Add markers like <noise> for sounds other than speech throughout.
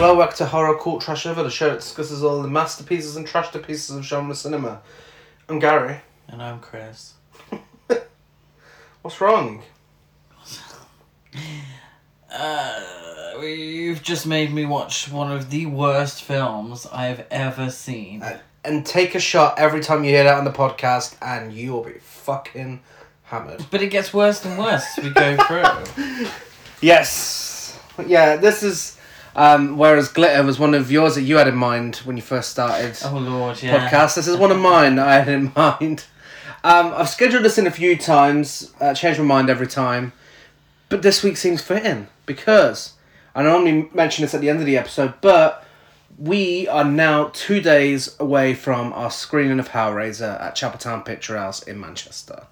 Well, back to Horror Cult Trash Over, the show that discusses all the masterpieces and trash pieces of genre cinema. I'm Gary. And I'm Chris. <laughs> What's wrong? Uh, you've just made me watch one of the worst films I've ever seen. Uh, and take a shot every time you hear that on the podcast, and you will be fucking hammered. But it gets worse and worse as we go through. <laughs> Yes. Yeah, this is. Um, whereas Glitter was one of yours that you had in mind when you first started Oh lord, yeah. podcast. This is one of mine that I had in <laughs> mind. Um, I've scheduled this in a few times, uh, changed my mind every time, but this week seems fitting because I normally mention this at the end of the episode, but we are now two days away from our screening of Hellraiser at Chapeltown Picture House in Manchester.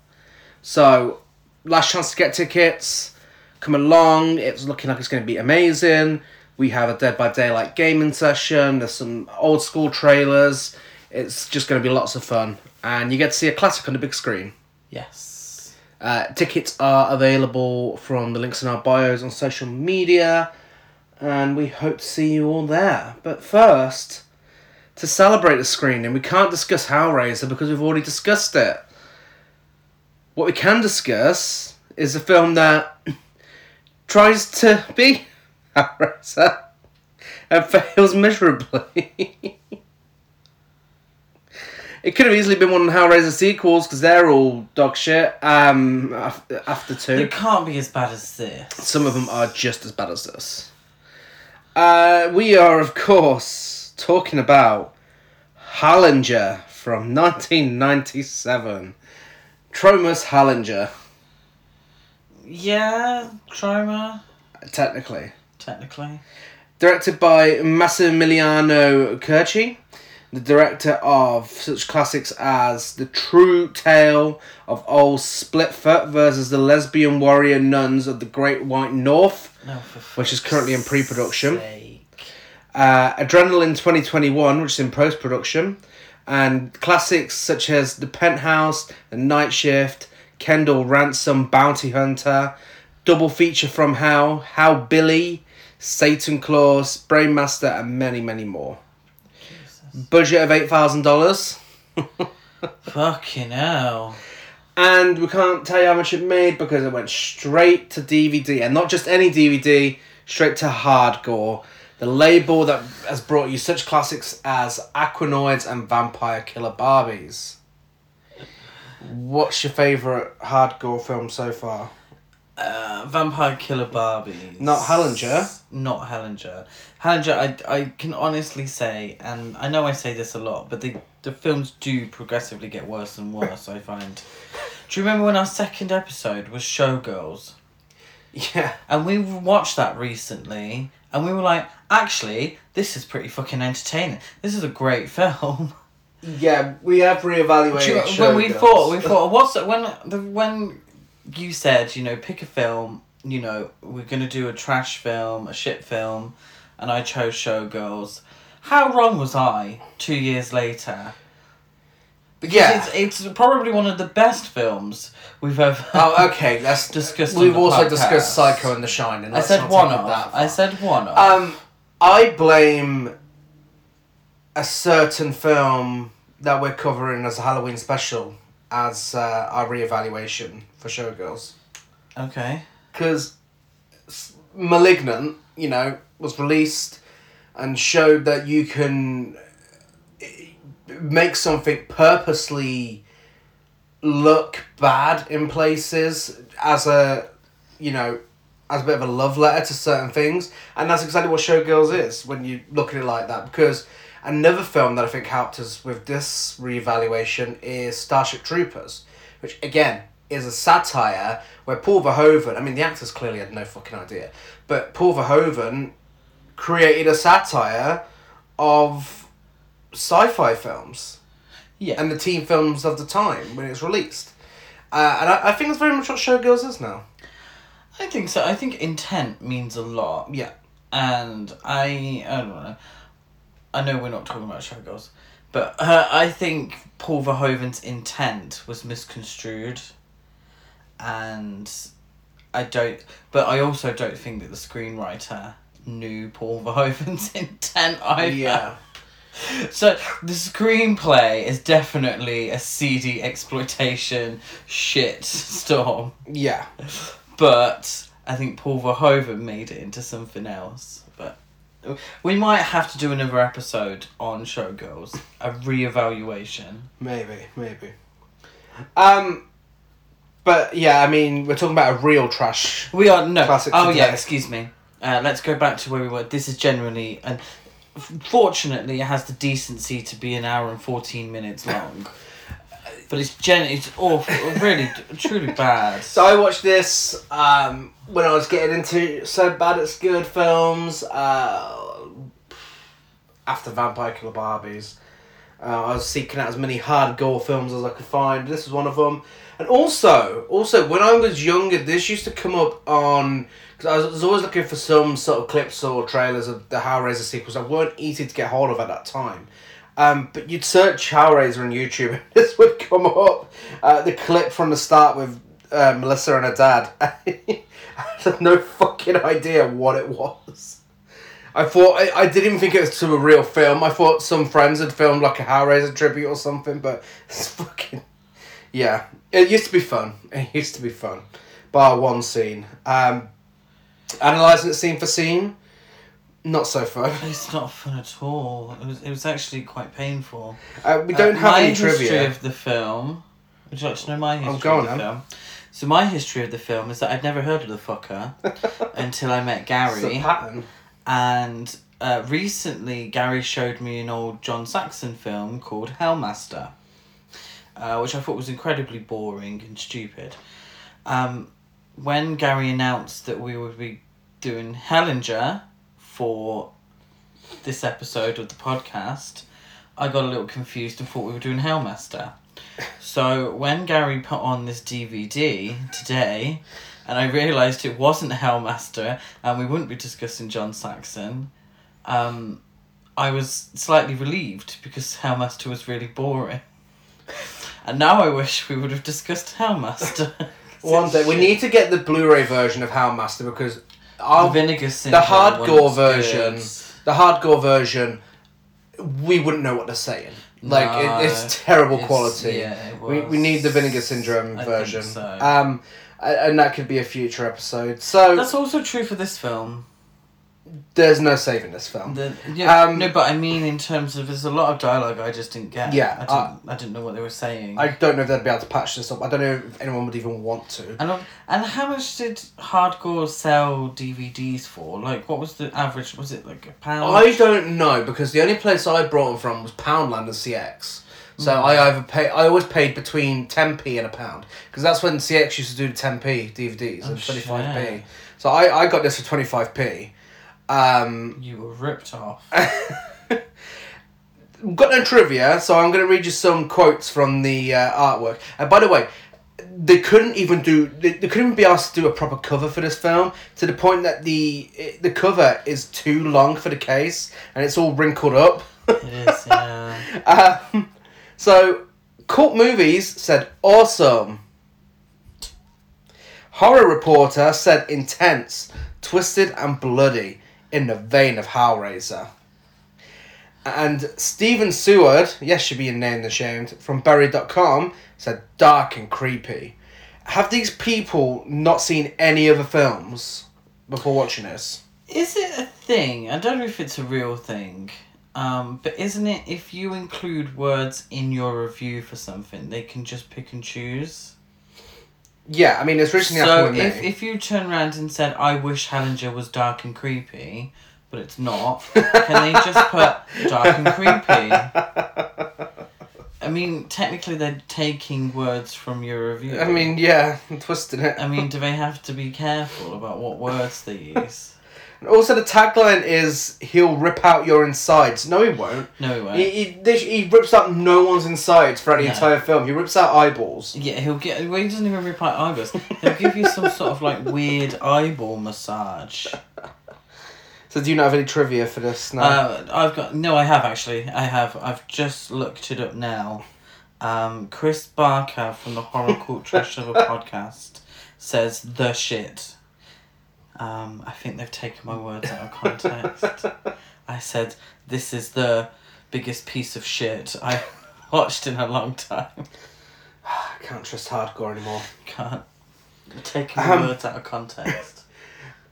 So, last chance to get tickets. Come along. It's looking like it's going to be amazing. We have a Dead by Daylight gaming session. There's some old school trailers. It's just going to be lots of fun, and you get to see a classic on the big screen. Yes. Uh, tickets are available from the links in our bios on social media, and we hope to see you all there. But first, to celebrate the screening, we can't discuss Hellraiser because we've already discussed it. What we can discuss is a film that <coughs> tries to be Hellraiser <laughs> and fails miserably. <laughs> It could have easily been one of the Hellraiser sequels because they're all dog shit. Um, af- after two, It can't be as bad as this. some of them are just as bad as this. Uh, we are, of course, talking about Hellinger from 1997. Troma's Hellinger, Yeah, Troma, technically. Technically. Directed by Massimiliano Curci, the director of such classics as The True Tale of Old Splitfoot versus the Lesbian Warrior Nuns of the Great White North, No, Which is currently in pre-production. uh, Adrenaline 2021, which is in post production, and classics such as The Penthouse, The Night Shift, Kendall Ransom, Bounty Hunter, double feature from Hell, How Billy, Satan Claus, Brainmaster, and many, many more. Budget of $8,000. <laughs> Fucking hell. And we can't tell you how much it made because it went straight to DVD, and not just any DVD, straight to Hardcore, the label that has brought you such classics as Aquanoids and Vampire Killer Barbies. What's your favourite hardcore film so far? Uh, Vampire Killer Barbie. Not Hellinger? Not Hellinger. Hellinger, I, I can honestly say, and I know I say this a lot, but the, the films do progressively get worse and worse, I find. Do you remember when our second episode was Showgirls? Yeah. And we watched that recently, and we were like, actually, this is pretty fucking entertaining. This is a great <laughs> film. Yeah, we have reevaluated. You- when we thought, we thought, what's it, when the when you said, you know, pick a film, you know, we're gonna do a trash film, a shit film, and I chose Showgirls. How wrong was I? Two years later, because Yeah. it's it's probably one of the best films we've ever. Oh, okay. Let's <laughs> Discussed We've also podcast. discussed Psycho and The Shining. I said one of. that I said one of. Um, I blame a certain film that we're covering as a Halloween special as uh, our reevaluation for Showgirls. okay. Because Malignant, you know, was released and showed that you can eh, make something purposely look bad in places as a, you know, as a bit of a love letter to certain things, and that's exactly what Showgirls is when you look at it like that. Because another film that I think helped us with this reevaluation is Starship Troopers, which again is a satire where Paul Verhoeven. I mean, the actors clearly had no fucking idea, but Paul Verhoeven created a satire of sci-fi films Yeah. and the teen films of the time when it was released. Uh, and I, I think it's very much what Showgirls is now. I think so. I think intent means a lot. Yeah. and I I don't know. I know we're not talking about showgirls, but uh, I think Paul Verhoeven's intent was misconstrued, and I don't. But I also don't think that the screenwriter knew Paul <laughs> Verhoeven's intent either. Yeah. So the screenplay is definitely a seedy exploitation shit storm, Yeah. but I think Paul Verhoeven made it into something else. We might have to do another episode on Showgirls, a reevaluation. Maybe, maybe. Um, but yeah, I mean, we're talking about a real trash. We are no. Classic oh today. yeah, excuse me. Uh, let's go back to where we were. This is generally and fortunately it has the decency to be an hour and fourteen minutes <laughs> long. But it's gen it's awful, really, truly bad. So I watched this um, when I was getting into so bad it's good films. Uh, after Vampire Killer Barbies, uh, I was seeking out as many hard gore films as I could find. This was one of them. And also, also when I was younger, this used to come up on because I was, was always looking for some sort of clips or trailers of the Hellraiser sequels that weren't easy to get hold of at that time. Um, but you'd search Hellraiser on YouTube, <laughs> and this would come up. Uh, the clip from the start with uh, Melissa and her dad. <laughs> I had no fucking idea what it was. I thought I, I didn't even think it was to a real film. I thought some friends had filmed like a Hellraiser tribute or something, but <laughs> it's fucking yeah. It used to be fun. It used to be fun, bar one scene. Um, analyzing it scene for scene, not so fun. <laughs> It's not fun at all. It was, it was actually quite painful. Uh, we don't Uh, have my any history of the film. Would you like to know my history go of the then. film? So my history of the film is that I'd never heard of the fucker <laughs> until I met It's a Gary, pattern. And uh, recently Gary showed me an old John Saxon film called Hellmaster, uh, which I thought was incredibly boring and stupid. Um, when Gary announced that we would be doing Hellinger for this episode of the podcast, I got a little confused and thought we were doing Hellmaster. So when Gary put on this DVD today, and I realised it wasn't Hellmaster, and we wouldn't be discussing John Saxon, um, I was slightly relieved because Hellmaster was really boring. And now I wish we would have discussed Hellmaster. <laughs> One day we need to get the Blu-ray version of Hellmaster because the our, vinegar the hardcore version, good. the hardcore version, we wouldn't know what they're saying. Like No, it, it's terrible It's- quality. Yeah, it We, we need the Vinegar Syndrome I think version. so. Um, a- and that could be a future episode. So That's also true for this film. there's no saving this film. The, yeah, Um, no, but I mean in terms of there's a lot of dialogue I just didn't get. Yeah, I didn't, uh, I didn't know what they were saying. I don't know if they'd be able to patch this up. I don't know if anyone would even want to. and um, and how much did hardcore sell DVDs for? Like, what was the average? Was it like a pound? I don't know because the only place I brought them from was Poundland and CX. So Hmm. I either pay. I always paid between ten p and a pound because that's when CX used to do the ten p DVDs Oh, and twenty five p. So I, I got this for twenty five p. Um, You were ripped off. <laughs> got no trivia, so I'm going to read you some quotes from the uh, artwork. And by the way, they couldn't even do. They, they couldn't even be asked to do a proper cover for this film to the point that the it, the cover is too long for the case and it's all wrinkled up. it is, yeah. <laughs> Um, so, Cult Movies said awesome. Horror Reporter said intense, twisted, and bloody in the vein of Hellraiser. And Stephen Seward, yes, should be in named and shamed, from Bury.com said dark and creepy. Have these people not seen any other films before watching this? Is it a thing? I don't know if it's a real thing. Um, but isn't it if you include words in your review for something, they can just pick and choose? Yeah, I mean, it's recently So if, if you turn around and said, I wish Hellinger was dark and creepy, but it's not, <laughs> can they just put dark and creepy? I mean, technically they're taking words from your review. I mean, yeah, I'm <laughs> twisting it. I mean, do they have to be careful about what words they use? Also, the tagline is "He'll rip out your insides." No, he won't. No, he won't. He, he, this- he rips out no one's insides throughout the No. entire film. He rips out eyeballs. Yeah, he'll get. Well, he doesn't even rip out eyeballs. He'll give you some sort of like weird eyeball massage. <laughs> So, do you not have any trivia for this? No. Uh, I've got no. I have actually. I have. I've just looked it up now. Um, Chris Barker from the Horror Culture Show <laughs> podcast says the shit. Um, I think they've taken my words out of context. I said this is the biggest piece of shit I <laughs> watched in a long time. <sighs> I can't trust hardcore anymore. Can't take my Um, words out of context. <laughs>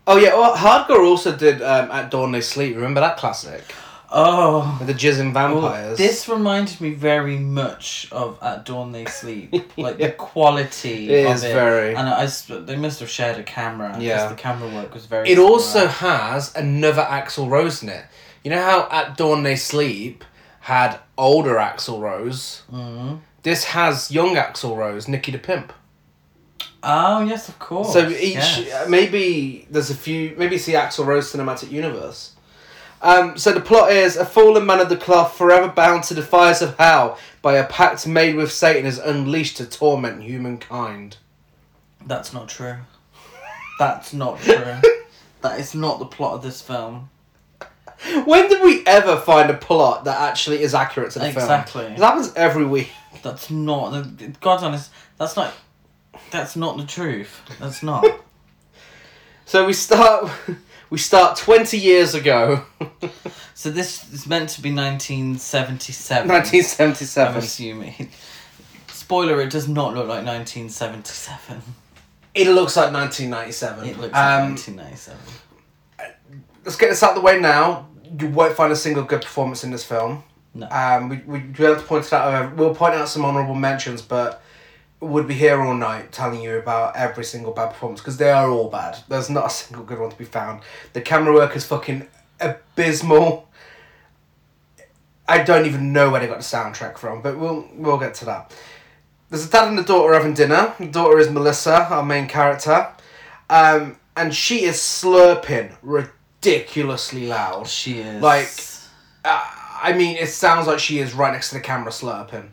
Oh yeah, well, hardcore also did um, at dawn they sleep. Remember that classic Oh. with the jizzing Well, vampires? this reminded me very much of At Dawn They Sleep. <laughs> Like the quality It of is it. very- And I, they must have shared a camera. Yeah. the camera work was very. It also has another Axl Rose in it. You know how at dawn they sleep had older Axl Rose. Mhm. This has young Axl Rose, Nikki the Pimp. Oh yes, of course. So each yes. maybe there's a few maybe it's the Axl Rose cinematic universe. Um, so the plot is a fallen man of the cloth, forever bound to the fires of hell by a pact made with Satan, is unleashed to torment humankind. That's not true. That's not true. <laughs> that is not the plot of this film. When did we ever find a plot that actually is accurate to the film? Exactly. film? It happens every week. That's not. God's honest. That's not. That's not the truth. That's not. <laughs> So we start we start twenty years ago, <laughs> so this is meant to be 1977. 1977. I'm assuming. Spoiler: It does not look like 1977. It looks like nineteen ninety seven. It looks like um, 1997. let's get this out of the way now. You won't find a single good performance in this film. No. Um, we we be able to point it out. uh, We'll point out some honourable mentions, but would be here all night telling you about every single bad performance because they are all bad. There's not a single good one to be found. The camera work is fucking abysmal. I don't even know where they got the soundtrack from, but we'll we'll get to that. There's a dad and a daughter having dinner. The daughter is Melissa, our main character, um, and she is slurping ridiculously loud. She is like- Uh, I mean, it sounds like she is right next to the camera slurping.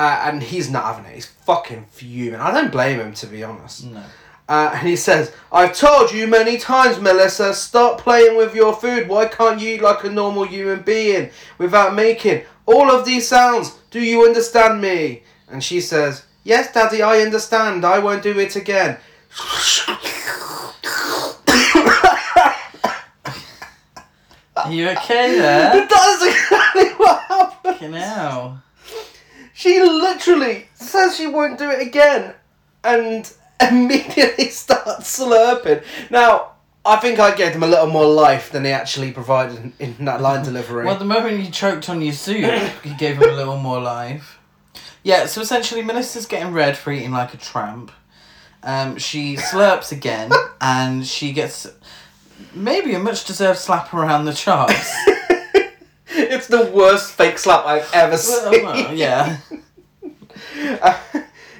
Uh, and he's not having it. He's fucking fuming. I don't blame him, to be honest. no. Uh, and he says, I've told you many times, Melissa, stop playing with your food. Why can't you eat like a normal human being without making all of these sounds? Do you understand me? And she says, Yes, Daddy, I understand. I won't do it again. Are you okay there? <laughs> That is exactly what happened. Fucking hell. She literally says she won't do it again and <laughs> immediately starts slurping. Now, I think I gave them a little more life than they actually provided in, in that line delivery. Well, the moment you choked on your soup, <coughs> you gave him a little more life. Yeah, so essentially, Melissa's getting red for eating like a tramp. Um, she slurps again, <laughs> and she gets maybe a much deserved slap around the chops. <laughs> <laughs> it's the worst fake slap I've ever seen. Well, yeah. <laughs>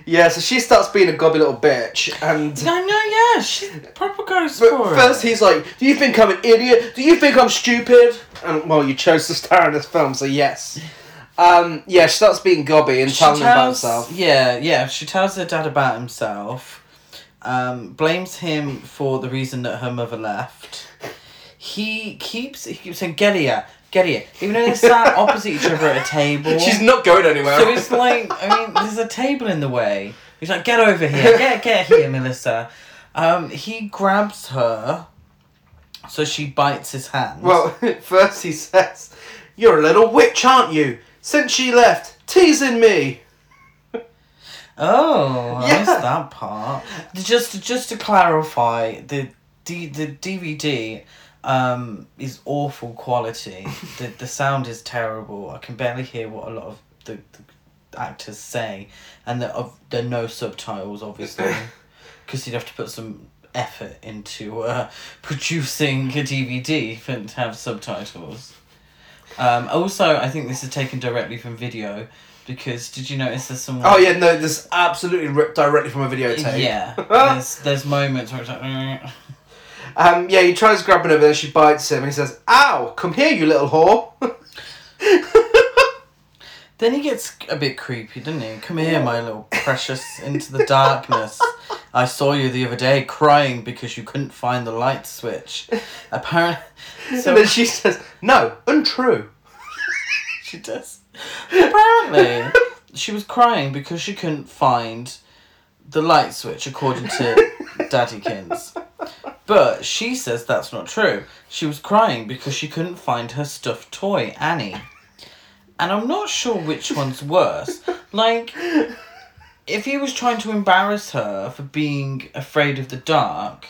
yeah, so she starts being a gobby little bitch, and I know, yeah, she proper goes but for first it. he's like, "Do you think I'm an idiot? Do you think I'm stupid?" And well, you chose to star in this film, so yes. Um, yeah, she starts being gobby and She telling him about tells- herself. Yeah, yeah. She tells her dad about himself. Um, blames him for the reason that her mother left. He keeps he keeps saying, "Get here, get here," even though they're sat <laughs> opposite each other at a table. She's not going anywhere. So it's like, I mean, there's a table in the way. He's like, "Get over here, get get here, Melissa." Um, he grabs her, so she bites his hand. Well, <laughs> first he says, You're a little witch, aren't you? Since she left, teasing me. Oh, I Yeah. missed that part. Just just to clarify, the D, the DVD um is awful quality. <laughs> the the sound is terrible. I can barely hear what a lot of the, the actors say, and there of there are no subtitles obviously, because you'd have to put some effort into uh, <laughs> producing a DVD for to have subtitles. Um, also, I think this is taken directly from video because did you notice there's some Oh, yeah, no, this absolutely ripped directly from a videotape. yeah, <laughs> there's there's moments where it's like, "Mm." Um, yeah, he tries grabbing her, but then she bites him and he says, Ow, come here, you little whore. <laughs> then he gets a bit creepy, doesn't he? Come here, my little precious, into the darkness. I saw you the other day crying because you couldn't find the light switch. Apparently, <laughs> so and then she says, No, untrue. <laughs> she does. Apparently, she was crying because she couldn't find the light switch, according to Daddykins. But she says that's not true. She was crying because she couldn't find her stuffed toy, Annie. And I'm not sure which one's worse. Like, if he was trying to embarrass her for being afraid of the dark,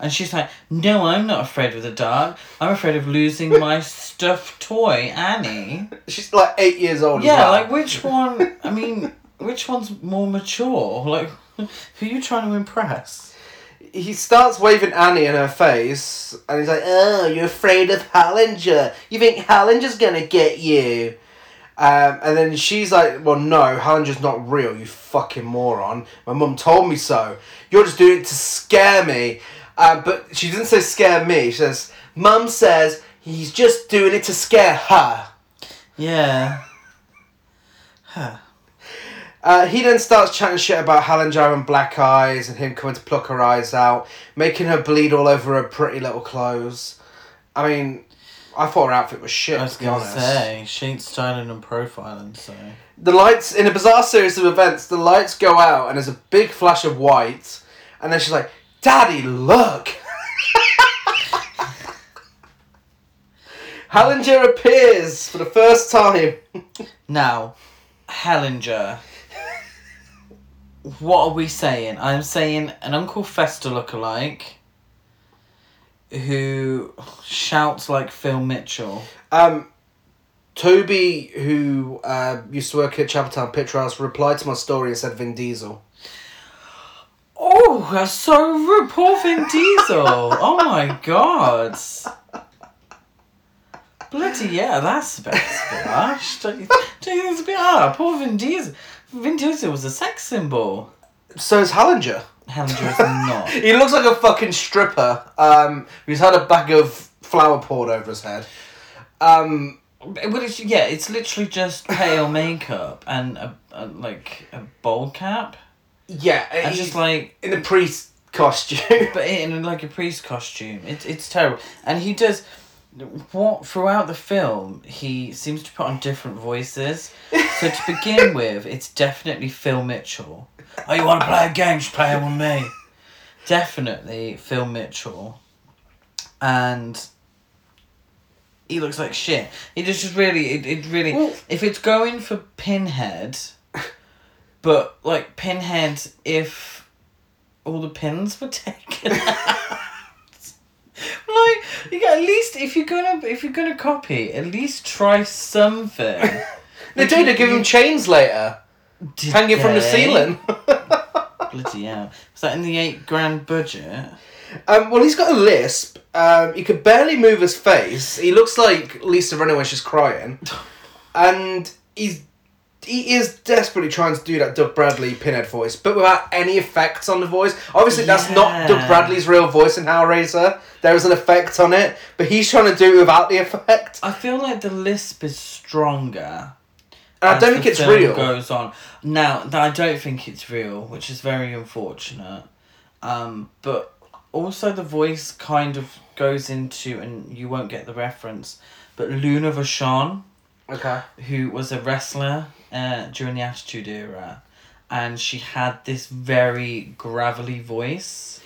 and she's like, No, I'm not afraid of the dark. I'm afraid of losing my stuffed toy, Annie. She's like eight years old. Yeah, well. like which one? I mean, which one's more mature? Like, who are you trying to impress? He starts waving Annie in her face, and he's like, "Oh, you're afraid of Hellinger? You think Hellinger's gonna get you?" Um, and then she's like, "Well, no, Hellinger's not real. You fucking moron. My mum told me so. You're just doing it to scare me." Uh, but she didn't say scare me. She says, "Mum says he's just doing it to scare her." Yeah. Huh. Uh, he then starts chatting shit about Hellinger and black eyes and him coming to pluck her eyes out, making her bleed all over her pretty little clothes. I mean, I thought her outfit was shit, I was to be gonna honest. say she ain't styling and profiling, so The lights, in a bizarre series of events, the lights go out and there's a big flash of white, and then she's like, Daddy, look! <laughs> Hellinger appears for the first time. <laughs> now, Hellinger. What are we saying? I'm saying an Uncle Fester lookalike who shouts like Phil Mitchell. Um, Toby, who uh, used to work at Chapeltown Picture House, replied to my story and said Vin Diesel. Oh, that's so rude. Poor Vin Diesel. oh my god. Bloody yeah, that's a bit, that's a bit harsh. Don't you, don't you think it's a bit hard? Poor Vin Diesel. Vin Diesel was a sex symbol. So is Hellinger. Hellinger is not. <laughs> He looks like a fucking stripper. Um, who's had a bag of flour poured over his head. Um, Well, it's, yeah, it's literally just pale <laughs> makeup and a, a like a bowl cap, yeah, and he's just like in a priest costume. but in like a priest costume. It's it's terrible, and he does what throughout the film he seems to put on different voices. So to begin <laughs> with, it's definitely Phil Mitchell. Oh, you want to play a game? Just play it with me. Definitely Phil Mitchell, and he looks like shit. He just just really it, it really Well- if it's going for Pinhead, but like Pinhead if all the pins were taken. <laughs> like you got at least if you're gonna if you're gonna copy, at least try something. they Like, do. you- They give him chains later, Did hanging from the ceiling. <laughs> Bloody hell! Is that in the eight grand budget? Um, well, he's got a lisp. Um, he could barely move his face. He looks like Lisa Rinna when she's crying, <laughs> and he's he is desperately trying to do that Doug Bradley Pinhead voice, but without any effects on the voice. Obviously, that's not Doug Bradley's real voice in Hellraiser. There is an effect on it, but he's trying to do it without the effect. I feel like the lisp is stronger. And I don't think it's real. Goes on now. I don't think it's real, which is very unfortunate. Um, but also the voice kind of goes into, and you won't get the reference, but Luna Vachon, Okay. who was a wrestler uh, during the Attitude Era, and she had this very gravelly voice,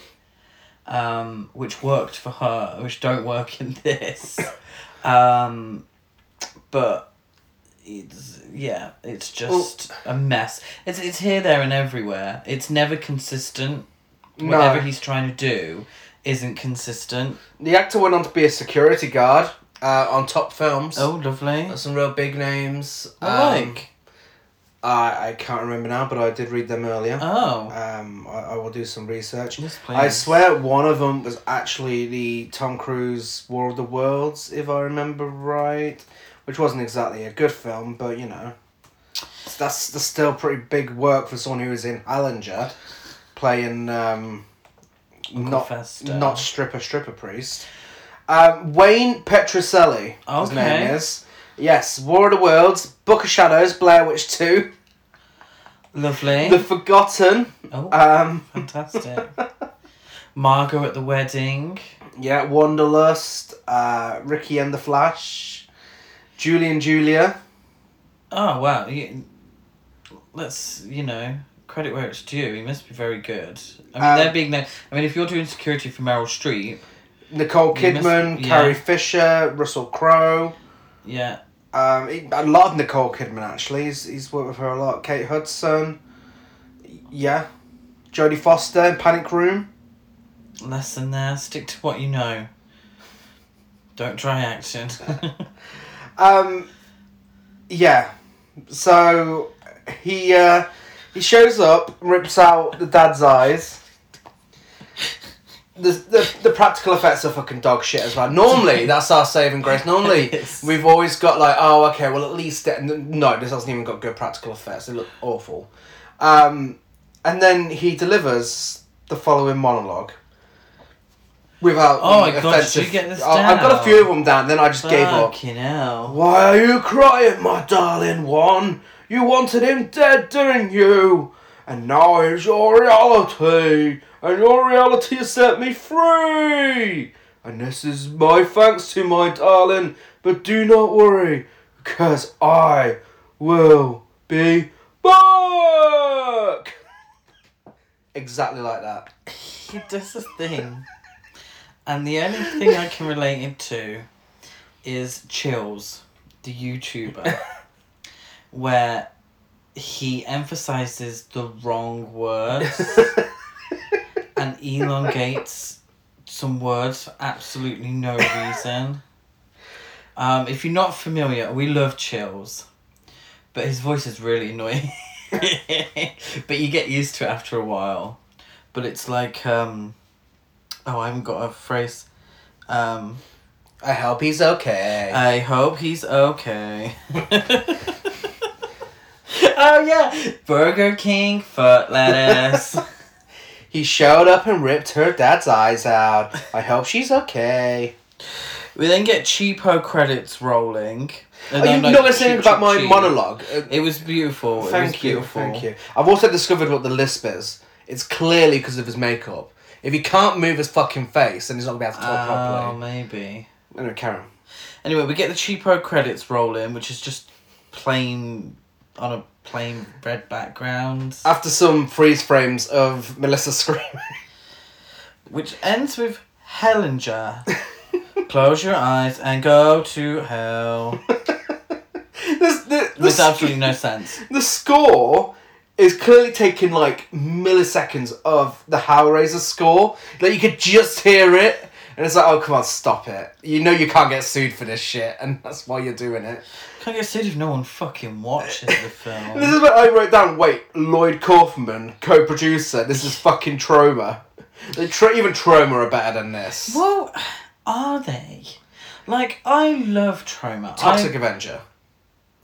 um, which worked for her, which don't work in <laughs> this. um, but it's yeah, it's just a mess. It's it's here, there, and everywhere. It's never consistent. No. Whatever he's trying to do isn't consistent. The actor went on to be a security guard uh, on top films. Oh, lovely. Some real big names. I Um, like. I, I can't remember now, but I did read them earlier. Oh, Um, I, I will do some research. yes, I swear one of them was actually the Tom Cruise War of the Worlds, if I remember right, which wasn't exactly a good film, but you know, that's, that's still pretty big work for someone who was in Hellinger, playing um, Uncle not Fester. not stripper stripper priest. Um, Wayne Petroselli, his name is. Yes, War of the Worlds, Book of Shadows, Blair Witch Two, Lovely. The Forgotten. oh, Um, fantastic. Margot at the wedding. Yeah, Wanderlust, uh, Ricky and the Flash, Julie and Julia. Oh wow! You, let's you know credit where it's due. He must be very good. I mean, Um, they're being. there. I mean, if you're doing security for Meryl Streep, Nicole Kidman, yeah. Carrie Fisher, Russell Crowe. yeah, Um, he- a lot of Nicole Kidman actually. He's, he's worked with her a lot. Kate Hudson. Yeah. Jodie Foster Panic Room. lesson there. Stick to what you know. Don't try acting. <laughs> Um, yeah. So he uh, he shows up, rips out the dad's eyes. The, the, the practical effects are fucking dog shit as well. Normally, <laughs> that's our saving grace. Normally, <laughs> Yes. we've always got like, oh, okay, well, at least. No, this hasn't even got good practical effects. They look awful. Um, and then he delivers the following monologue. Without. Oh my God, did you get this I- I've got a few of them down, then I just gave up. Fucking hell. Why are you crying, my darling one? You wanted him dead, didn't you? And now here's your reality, and your reality has set me free. And this is my thanks to my darling, but do not worry, because I will be back. <laughs> Exactly like that. He does a thing. And the only thing I can relate it to is Chills, the YouTuber, <laughs> where he emphasizes the wrong words <laughs> and elongates some words for absolutely no reason. Um, if you're not familiar, we love Chills, but his voice is really annoying. <laughs> but you get used to it after a while. But it's like, um, oh, I haven't got a phrase. Um, I hope he's okay. I hope he's okay. <laughs> <laughs> oh yeah, Burger King foot lettuce. He showed up and ripped her dad's eyes out. I hope she's okay. we then get cheapo credits rolling. Are you not to say anything about my monologue? Uh, It was beautiful. it was Thank you, beautiful. thank you. I've also discovered what the lisp is. It's clearly because of his makeup. If he can't move his fucking face, then he's not going to be able to talk Oh, properly. Oh, maybe. Anyway, Karen. Anyway, we get the cheapo credits rolling, which is just plain on a plain red background, After some freeze frames of Melissa screaming. which ends with Hellinger. <laughs> Close your eyes and go to hell. <laughs> This, the, Makes absolutely no sense. the score is clearly taking like milliseconds of the Hellraiser score. Like you could just hear it, and it's like, oh come on, stop it. You know you can't get sued for this shit, and that's why you're doing it. Can't get sued if no one fucking watches the <laughs> film. This is what I wrote down. Wait, Lloyd Kaufman, co-producer. This is fucking Troma. Tra- even Troma are better than this. well, are they? Like, I love Troma. Toxic I, Avenger.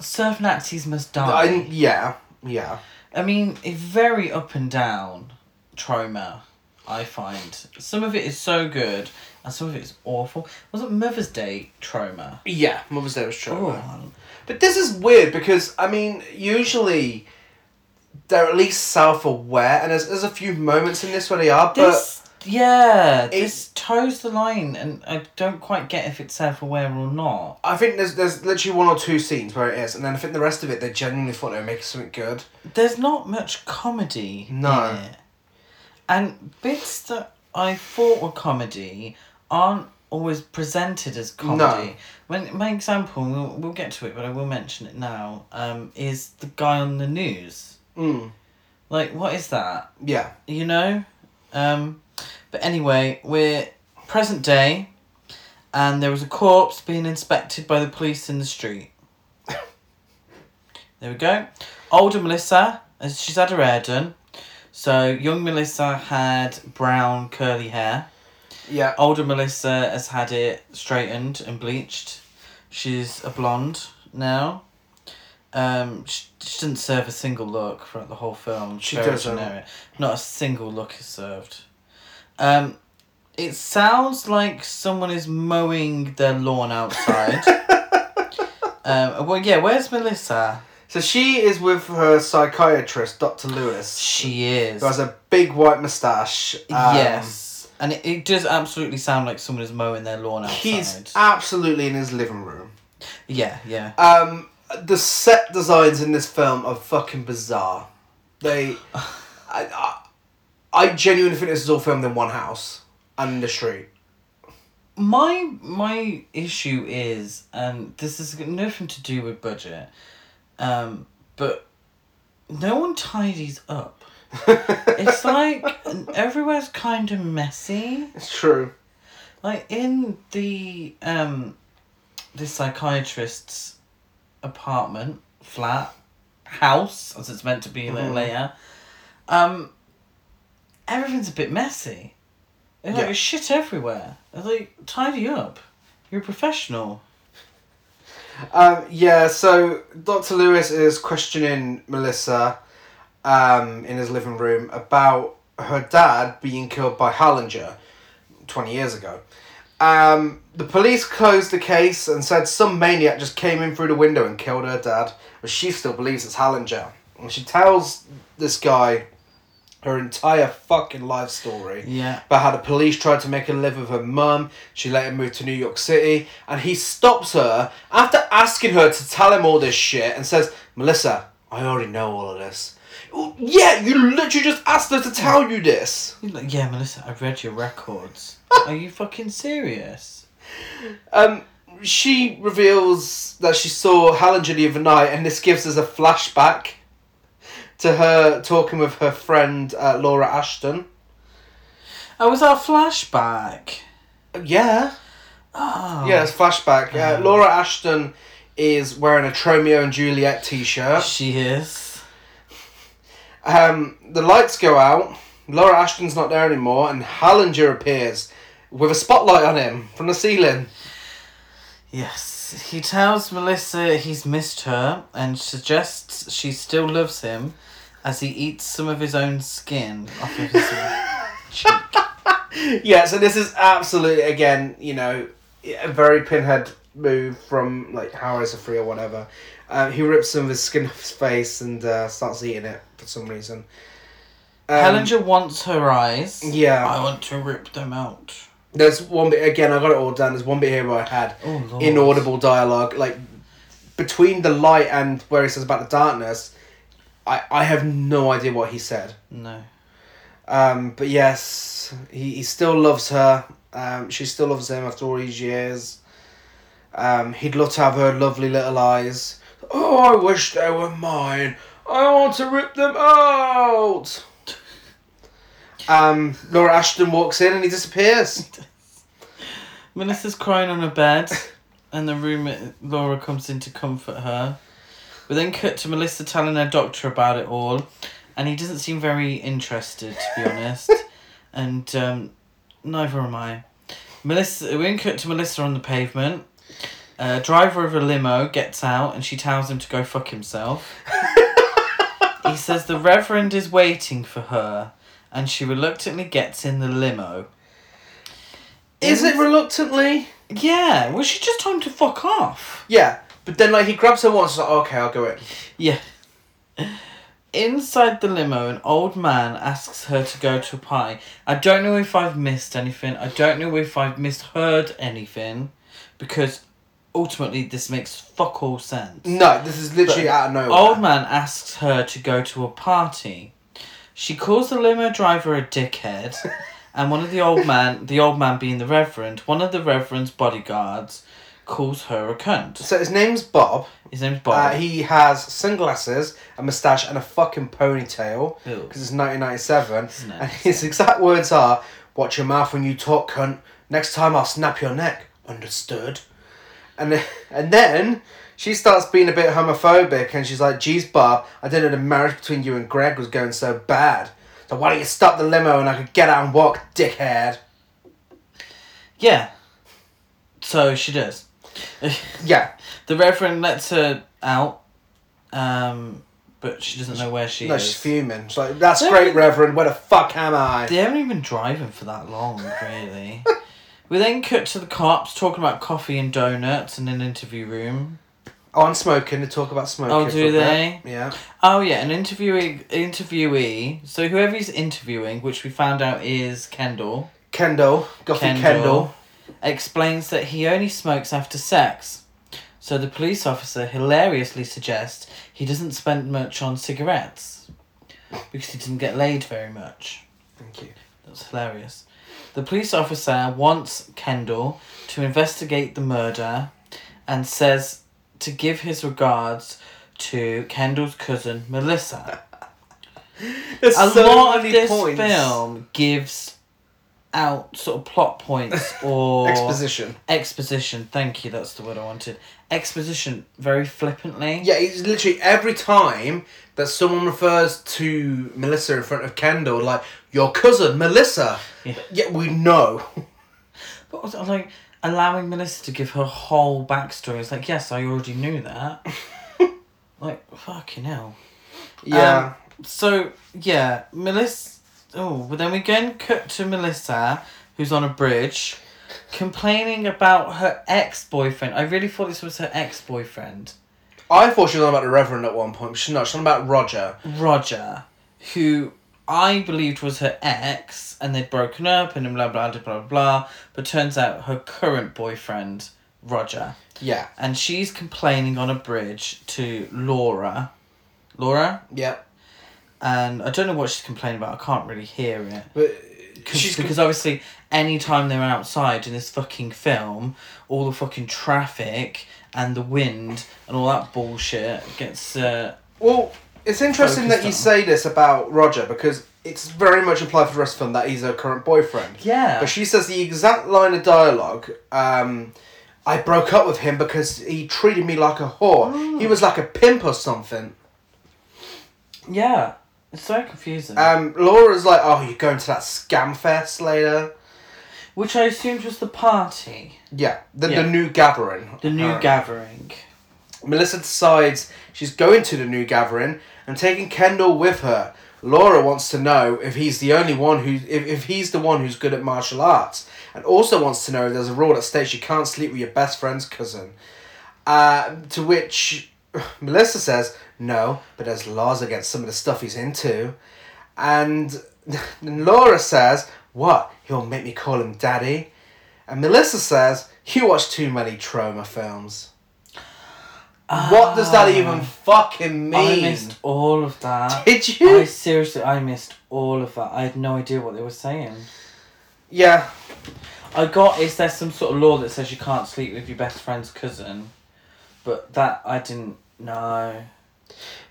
Surf Nazis must I, die. yeah, yeah. I mean, it's very up and down Troma, I find. Some of it is so good, and some of it is awful. Was it Mother's Day Troma? Yeah, Mother's Day was Troma. Oh, But this is weird because I mean, usually they're at least self-aware, and there's, there's a few moments in this where they are, but this, yeah, It- this toes the line, and I don't quite get if it's self aware or not. I think there's there's literally one or two scenes where it is, and then I think the rest of it they genuinely thought they were making something good. There's not much comedy. No. And bits that I thought were comedy aren't always presented as comedy. No. When my example, we'll, we'll get to it, but I will mention it now. Um, is the guy on the news? Mm. Like, what is that? Yeah. You know, um, but anyway, we're present day, and there was a corpse being inspected by the police in the street. <laughs> there we go. Older Melissa, as she's had her hair done. So young Melissa had brown curly hair. Yeah. Older Melissa has had it straightened and bleached. She's a blonde now. Um, she, she didn't serve a single look throughout the whole film. She doesn't. generic. Not a single look is served. Um, it sounds like someone is mowing their lawn outside. <laughs> um, well, yeah. Where's Melissa? So she is with her psychiatrist, Dr. Lewis, She is. who has a big white moustache. um, yes, and it, it does absolutely sound like someone is mowing their lawn outside. He's absolutely in his living room. yeah, yeah. Um, the set designs in this film are fucking bizarre. They, <laughs> I, I, I genuinely think this is all filmed in one house and in the street. My my issue is, and this is nothing to do with budget, um, but no one tidies up. <laughs> it's like everywhere's kind of messy. It's true. Like in the um, the psychiatrist's apartment, flat, house, as it's meant to be a little Mhm. later, um, everything's a bit messy. There's like shit everywhere. It's like tidy up. You're a professional. Um, yeah, so Dr. Lewis is questioning Melissa um, in his living room about her dad being killed by Hellinger 20 years ago. Um, the police closed the case and said some maniac just came in through the window and killed her dad, but she still believes it's Hellinger. And she tells this guy her entire fucking life story Yeah. about how the police tried to make her live with her mum. She later moved to New York City, and he stops her after asking her to tell him all this shit and says, "Melissa, I already know all of this." "Well, Yeah, you literally just asked her to tell you this. Like, yeah, Melissa, I've read your records. <laughs> Are you fucking serious? Um, she reveals that she saw Hellinger the other night, and this gives us a flashback to her talking with her friend uh, Laura Ashton. Oh, was that a flashback? Yeah. Oh. Yeah, it's flashback. Yeah, Laura Ashton is wearing a Tromeo and Juliet t-shirt. She is. Um, the lights go out. Laura Ashton's not there anymore, and Hellinger appears with a spotlight on him from the ceiling. Yes. He tells Melissa he's missed her and suggests she still loves him as he eats some of his own skin off of his <laughs> cheek. yeah, so this is absolutely again, you know, a very pinhead move from like How Is a Free or whatever. Uh, he rips some of his skin off his face and uh, starts eating it for some reason. Um, Hellinger wants her eyes. Yeah. I want to rip them out. There's one bit again. I got it all done. There's one bit here where I had Oh, inaudible dialogue, like between the light and where he says about the darkness. I I have no idea what he said. No. Um, but yes, he, he still loves her. Um, she still loves him after all these years. Um, he'd love to have her lovely little eyes. Oh, I wish they were mine. I want to rip them out. <laughs> Um, Laura Ashton walks in and he disappears. Melissa's crying on her bed, and the room Laura comes in to comfort her. We then cut to Melissa telling her doctor about it all, and he doesn't seem very interested, to be honest. <laughs> And um, neither am I. Melissa, we then cut to Melissa on the pavement. Uh, driver of a limo gets out, and she tells him to go fuck himself. he says the Reverend is waiting for her, and she reluctantly gets in the limo. Is it reluctantly? Yeah, well, she just told him to fuck off. Yeah, but then like he grabs her once. Like, okay, I'll go in. <laughs> Yeah. Inside the limo, an old man asks her to go to a party. I don't know if I've missed anything. I don't know if I've misheard anything, because ultimately this makes fuck all sense. No, this is literally But out of nowhere. Old man asks her to go to a party. She calls the limo driver a dickhead, <laughs> and one of the old man, the old man being the reverend, one of the reverend's bodyguards, calls her a cunt. So his name's Bob. His name's Uh, Bob. he has sunglasses, a moustache, and a fucking ponytail because it's 1997. Isn't? And his exact words are, "Watch your mouth when you talk, cunt. Next time I'll snap your neck. Understood?" And and then she starts being a bit homophobic, and she's like, "Geez, Bob, I didn't know the marriage between you and Greg was going so bad. So why don't you stop the limo and I could get out and walk, dickhead?" Yeah. So she does. <laughs> Yeah. the Reverend lets her out, um, but she doesn't know where she is. no, is. she's fuming. She's like, "That's They're- great, Reverend. Where the fuck am I?" They haven't even been driving for that long, really. we then cut to the cops talking about coffee and donuts in an interview room. Oh, I'm smoking. They talk about smoking. Oh, for do a bit. they? Yeah. Oh yeah, an interviewee interviewee. So whoever he's interviewing, which we found out is Kendall, Kendall, Goffy Kendall. Kendall. Explains that he only smokes after sex. So the police officer hilariously suggests he doesn't spend much on cigarettes. because he didn't get laid very much. Thank you. That's hilarious. The police officer wants Kendall to investigate the murder and says to give his regards to Kendall's cousin Melissa. <laughs> There's A so lot of this points. film gives out sort of plot points <laughs> or Exposition. exposition. Thank you, that's the word I wanted. Exposition very flippantly. Yeah, it's literally every time that someone refers to Melissa in front of Kendall, like your cousin Melissa. Yeah. Yeah, we know. But also, like allowing Melissa to give her whole backstory. It's like, yes, I already knew that. <laughs> like, fucking hell. Yeah. Um, so yeah, Melissa. Oh, but then we again cut to Melissa, who's on a bridge, complaining about her ex boyfriend. I really thought this was her ex boyfriend, I thought she was on about the Reverend at one point, but she's not. She's on about Roger. Roger, who I believed was her ex, and they'd broken up, and blah blah blah blah blah. But turns out her current boyfriend, Roger, Yeah. and she's complaining on a bridge to Laura. Laura, Yeah. And I don't know what she's complaining about. I can't really hear it. But Cause, she's because obviously, anytime they're outside in this fucking film, all the fucking traffic and the wind and all that bullshit gets. Uh, Well, it's interesting that you say this about Roger because it's very much implied for the rest of the film that he's her current boyfriend. yeah. But she says the exact line of dialogue. Um, I broke up with him because he treated me like a whore. He was like a pimp or something. yeah. It's so confusing. Um, Laura's like, "Oh, you're going to that scam fest later." Which I assumed was the party. Yeah, the, Yeah. the new gathering. The new apparently. gathering. Melissa decides she's going to the new gathering and taking Kendall with her. Laura wants to know if he's the only one who, if, if he's the one who's good at martial arts, and also wants to know if there's a rule that states you can't sleep with your best friend's cousin. Uh, to which <sighs> Melissa says, no, but there's laws against some of the stuff he's into. And <laughs> Laura says, what? He'll make me call him daddy. And Melissa says, you watch too many Troma films. What does that even ah. fucking mean? I missed all of that. <laughs> Did you? I seriously, I missed all of that. I had no idea what they were saying. Yeah. I got is there some sort of law that says you can't sleep with your best friend's cousin, but that I didn't know.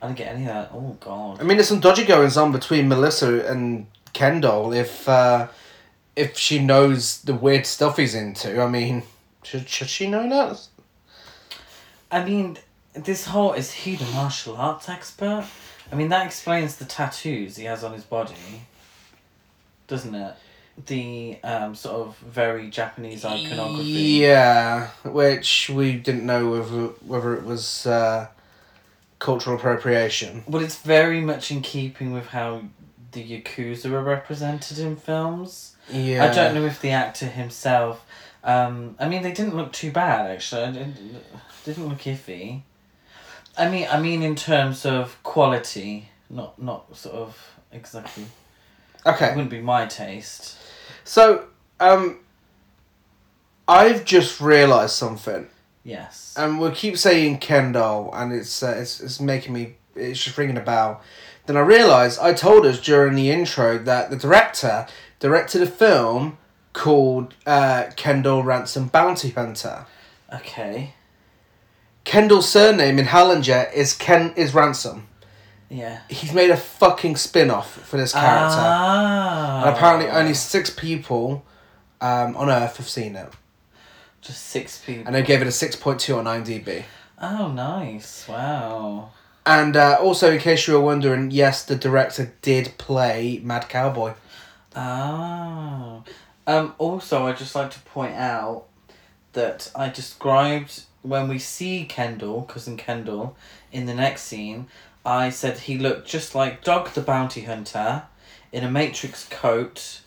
I didn't get any of that. Oh god. I mean, there's some dodgy goings on between Melissa and Kendall. If uh, if she knows the weird stuff he's into, I mean, should should she know that? I mean, this whole is he the martial arts expert? I mean that explains the tattoos he has on his body, doesn't it? The um sort of very Japanese iconography. Yeah, which we didn't know whether whether it was uh, cultural appropriation. But it's very much in keeping with how the yakuza are represented in films. Yeah, I don't know if the actor himself. Um, I mean, they didn't look too bad actually. I didn't, didn't look iffy. I mean, I mean in terms of quality, not not sort of exactly. Okay. It wouldn't be my taste. so um, I've just realised something. Yes. and we'll keep saying Kendall, and it's uh, it's it's making me it's just ringing a bell. Then I realised I told us during the intro that the director directed a film called uh, Kendall Ransom Bounty Hunter. okay. Kendall's surname in Hellinger is Ken is Ransom. Yeah. He's made a fucking spin off for this character, Ah. and apparently only six people um, on Earth have seen it, Just six people. and they gave it a six point two on IMDb. Oh, nice! Wow. And uh, also, in case you were wondering, yes, the director did play Mad Cowboy. Oh. Um, also, I'd just like to point out that I described when we see Kendall, cousin Kendall, in the next scene, I said he looked just like Dog the Bounty Hunter in a Matrix coat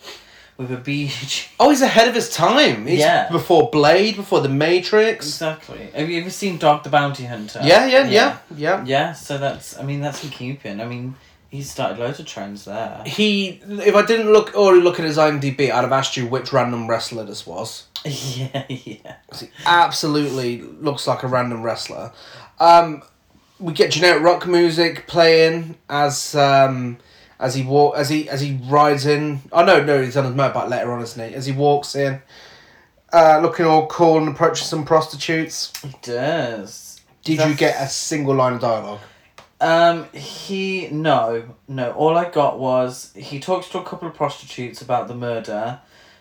with a BG. <laughs> Oh, he's ahead of his time. He's Yeah. Before Blade, before The Matrix. exactly. Have you ever seen Dog the Bounty Hunter? Yeah, yeah, yeah, yeah. Yeah, so that's, I mean, that's in keeping. I mean, he started loads of trends there. He, if I didn't look already look at his IMDb, I'd have asked you which random wrestler this was. <laughs> yeah, yeah. He absolutely looks like a random wrestler. Um, we get generic rock music playing as um, as he walk as he as he rides in. Oh no, no, he's on his motorbike later on, isn't he? As he walks in, uh, looking all cool and approaching some prostitutes. He does. Did you get a single line of dialogue? Um, he no, no. All I got was he talks to a couple of prostitutes about the murder,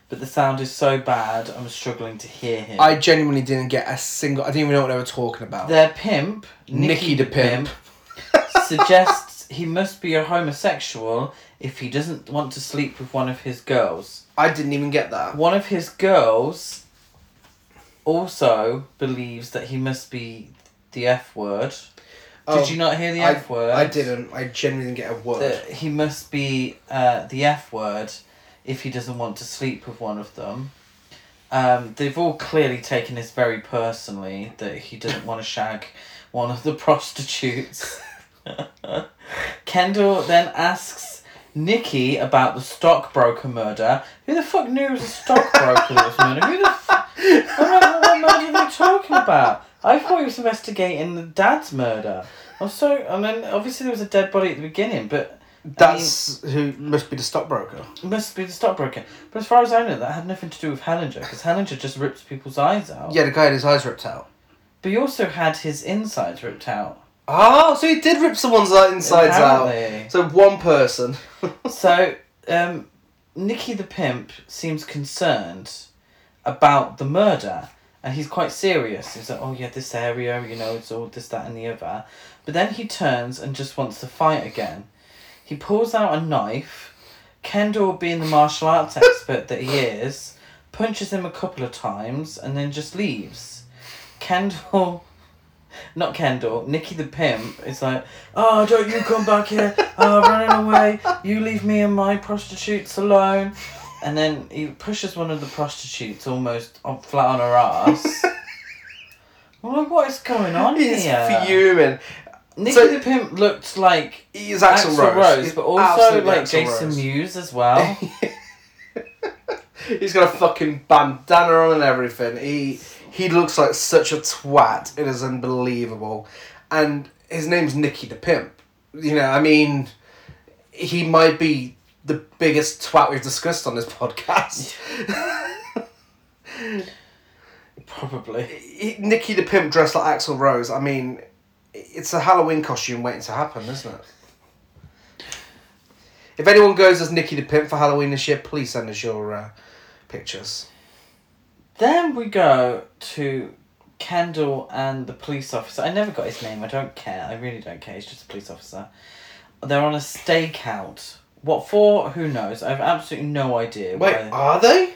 but the sound is so bad I'm struggling to hear him. I genuinely didn't get a single. I didn't even know what they were talking about. Their pimp, Nicky the pimp. suggests he must be a homosexual if he doesn't want to sleep with one of his girls. I didn't even get that. One of his girls also believes that he must be the F word. Oh, Did you not hear the I, F word? I didn't. I genuinely didn't get a word. that he must be uh, the F word if he doesn't want to sleep with one of them. Um, they've all clearly taken this very personally that he doesn't want to shag one of the <laughs> prostitutes. <laughs> Kendall then asks Nikki about the stockbroker murder. Who the fuck knew it was a stockbroker that was murdered? Who the fuck? What murder are we talking about? I thought he was investigating the dad's murder. Also, I mean, obviously there was a dead body at the beginning, but That's who must be the stockbroker. must be the stockbroker. But as far as I know, that had nothing to do with Hellinger, because Hellinger just rips people's eyes out. Yeah, the guy had his eyes ripped out. But he also had his insides ripped out. Oh, so he did rip someone's uh, insides Apparently. out. So one person. <laughs> So, um, Nicky the pimp seems concerned about the murder, and he's quite serious. He's like, "Oh yeah, this area, you know, it's all this, that, and the other." But then he turns and just wants to fight again. He pulls out a knife. Kendall, being the martial arts expert that he is, punches him a couple of times and then just leaves. Kendall. Not Kendall, Nikki the pimp is like, oh, don't you come back here, oh, running away, you leave me and my prostitutes alone. And then he pushes one of the prostitutes almost on, flat on her ass. <laughs> I'm like, what is going on He's here? fuming. Nicky So- the pimp looked like He's Axl, Rose. He's but also absolutely like Axl Jason Rose. Mewes as well. <laughs> He's got a fucking bandana on and everything. He he looks like such a twat. It is unbelievable. And his name's Nicky the Pimp. You know, I mean, he might be the biggest twat we've discussed on this podcast. <laughs> Probably. Nicky the Pimp dressed like Axl Rose. I mean, it's a Halloween costume waiting to happen, isn't it? If anyone goes as Nicky the Pimp for Halloween this year, please send us your uh, pictures. Then we go to Kendall and the police officer. I never got his name. I don't care. I really don't care. He's just a police officer. They're on a stakeout. What for? Who knows? I have absolutely no idea. Wait, why- are they?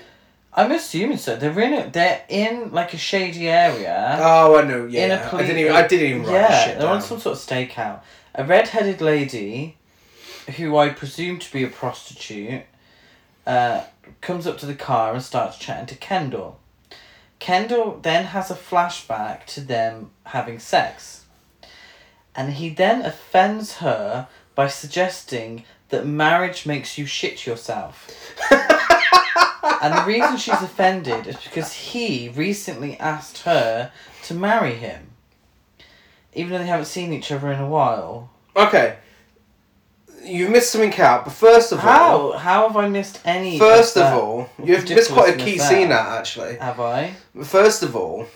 I'm assuming so. They're in. A, they're in like a shady area. Oh, I know. Yeah, in a I poli- didn't even. I didn't even write yeah, shit they're down. on some sort of stakeout. A red-headed lady, who I presume to be a prostitute, uh, comes up to the car and starts chatting to Kendall. Kendall then has a flashback to them having sex, and he then offends her by suggesting that marriage makes you shit yourself. and the reason she's offended is because he recently asked her to marry him. Even though they haven't seen each other in a while. Okay, you've missed something out. But first of all, How? How have I missed any? first of all, you've missed quite a key there? scene out actually. Have I? First of all,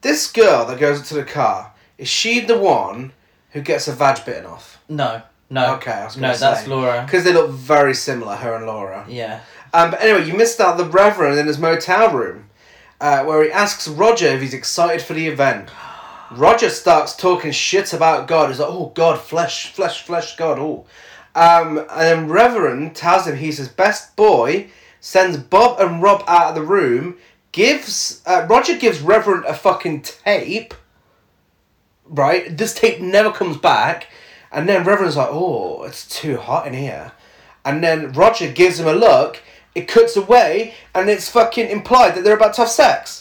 this girl that goes into the car is she the one who gets a vag bitten off? No. No. Okay, I was gonna No, that's. Laura. Because they look very similar, her and Laura. Yeah. Um, but anyway, you missed out the Reverend in his motel room, uh, where he asks Roger if he's excited for the event. Roger starts talking shit about God. He's like, "Oh God, flesh, flesh, flesh, God." Oh, um, and then Reverend tells him he's his best boy. Sends Bob and Rob out of the room. Gives uh, Roger gives Reverend a fucking tape. Right, this tape never comes back, and then Reverend's like, "Oh, it's too hot in here." And then Roger gives him a look. It cuts away, and it's fucking implied that they're about to have sex.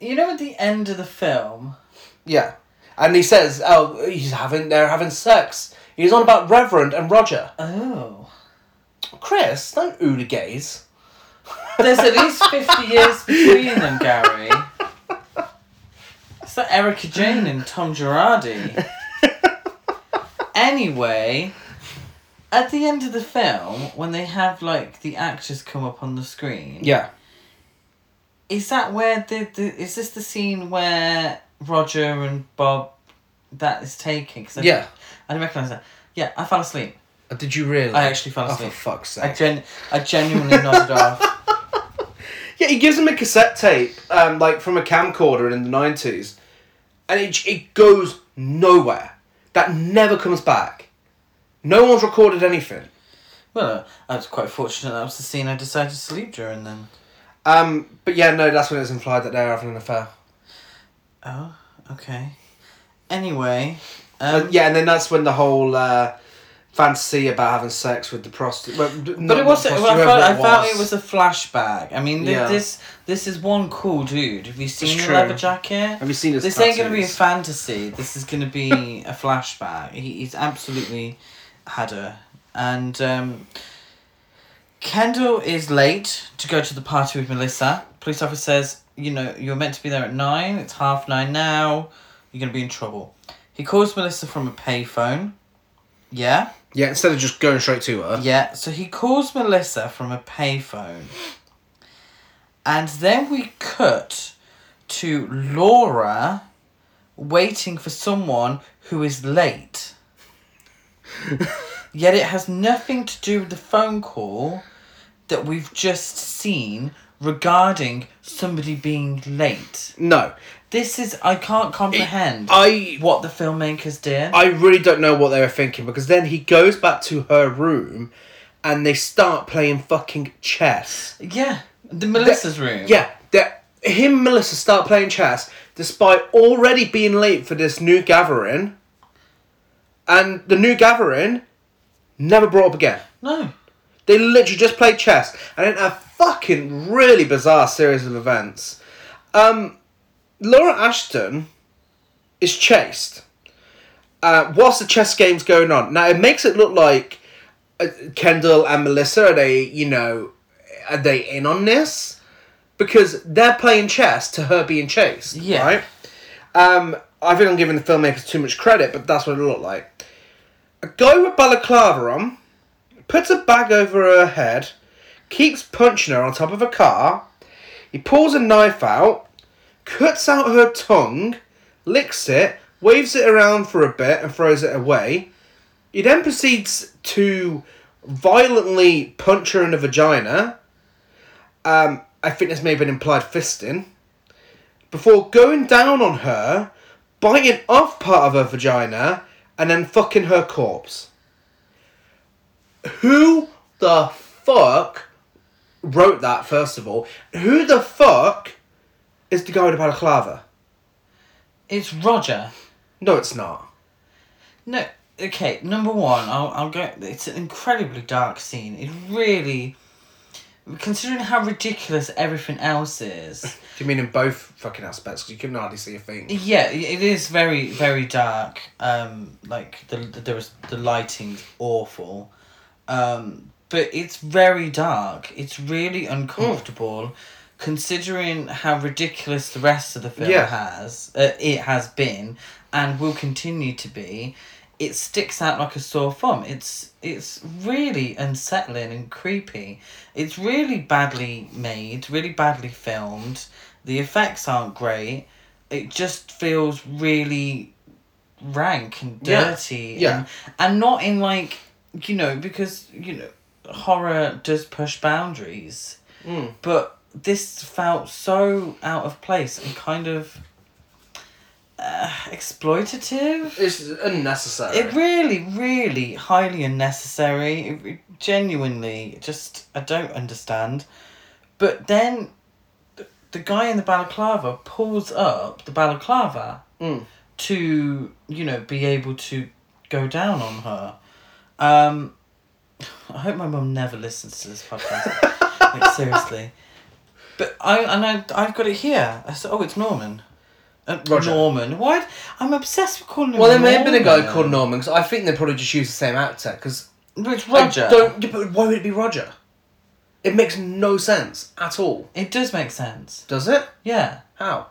You know, at the end of the film, Yeah, and he says, "Oh, he's having they're having sex." He's on about Reverend and Roger. oh, Chris, don't ooh the gays. there's at least fifty years between them, Gary. It's that Erika Jayne and Tom Girardi. Anyway, at the end of the film, when they have like the actors come up on the screen, Yeah. Is that where the, the is this the scene where Roger and Bob that is taken? Cause I, Yeah. I didn't recognize that. Yeah, I fell asleep. Uh, Did you really? I actually fell Oh, for asleep. fuck's I sake. gen I genuinely <laughs> nodded off. Yeah, he gives him a cassette tape, um, like from a camcorder in the nineties, and it it goes nowhere. That never comes back. No one's recorded anything. Well, I was quite fortunate that was the scene I decided to sleep during then. Um, but yeah, no, that's when it's implied that they're having an affair. Oh, okay. Anyway, Uh, um, yeah, and then that's when the whole uh, fantasy about having sex with the prostitute. Well, But it was. Well, I, felt, I felt it was a flashback. I mean, th- Yeah. this this is one cool dude. Have you seen the leather jacket? Have you seen his This ain't gonna be a fantasy. This is gonna be <laughs> a flashback. He, he's absolutely had her, and um, Kendall is late to go to the party with Melissa. Police officer says, "You know, you're meant to be there at nine. It's half nine now. You're gonna be in trouble." He calls Melissa from a payphone. Yeah. Yeah, instead of just going straight to her. Yeah, so he calls Melissa from a payphone. And then we cut to Laura waiting for someone who is late. <laughs> Yet it has nothing to do with the phone call that we've just seen regarding somebody being late. No, This is I can't comprehend I what the filmmakers did. I really don't know what they were thinking because then he goes back to her room, and they start playing fucking chess. yeah, the Melissa's room. Yeah, that him and Melissa start playing chess despite already being late for this new gathering, and the new gathering never brought up again. No. They literally just played chess, and in a fucking really bizarre series of events, um, Laura Ashton is chased. Uh, whilst the chess game's going on, now it makes it look like uh, Kendall and Melissa are they, you know, are they in on this? Because they're playing chess to her being chased, Yeah. right? Um, I think I'm giving the filmmakers too much credit, but that's what it looked like. A guy with balaclava on puts a bag over her head, keeps punching her on top of a car. He pulls a knife out, cuts out her tongue, licks it, waves it around for a bit, and throws it away. He then proceeds to violently punch her in the vagina. Um, I think this may have been implied fisting. Before going down on her, biting off part of her vagina, and then fucking her corpse. Who the fuck wrote that, first of all? Who the fuck is the guy with the balaclava? It's Roger. No, it's not. No, okay. Number one, I'll I'll go. It's an incredibly dark scene. It really, considering how ridiculous everything else is. <laughs> Do you mean in both fucking aspects? 'Cause you couldn't hardly see a thing. Yeah, it is very very dark. Um, like the, the there was the lighting's awful, um, but it's very dark. It's really uncomfortable, considering how ridiculous the rest of the film Yeah. has. Uh, it has been and will continue to be. It sticks out like a sore thumb. It's it's really unsettling and creepy. It's really badly made, really badly filmed. The effects aren't great. It just feels really rank and Yeah. dirty. Yeah. And, and not in like you know, because, you know, horror does push boundaries. Mm. But this felt so out of place and kind of uh, exploitative. It's unnecessary. It really, really highly unnecessary. It, it genuinely, just I don't understand. But then, the, the guy in the balaclava pulls up the balaclava Mm. to you know be able to go down on her. Um, I hope my mum never listens to this podcast. <laughs> like seriously. But I and I I've got it here. I said, oh, it's Norman. Uh, Roger. Norman. Why? I'm obsessed with calling him. well, there may have been a guy Norman. called Norman, because I think they probably just used the same actor, because But it's Roger. don't. yeah, But why would it be Roger? It makes no sense at all. It does make sense. Does it? Yeah. How?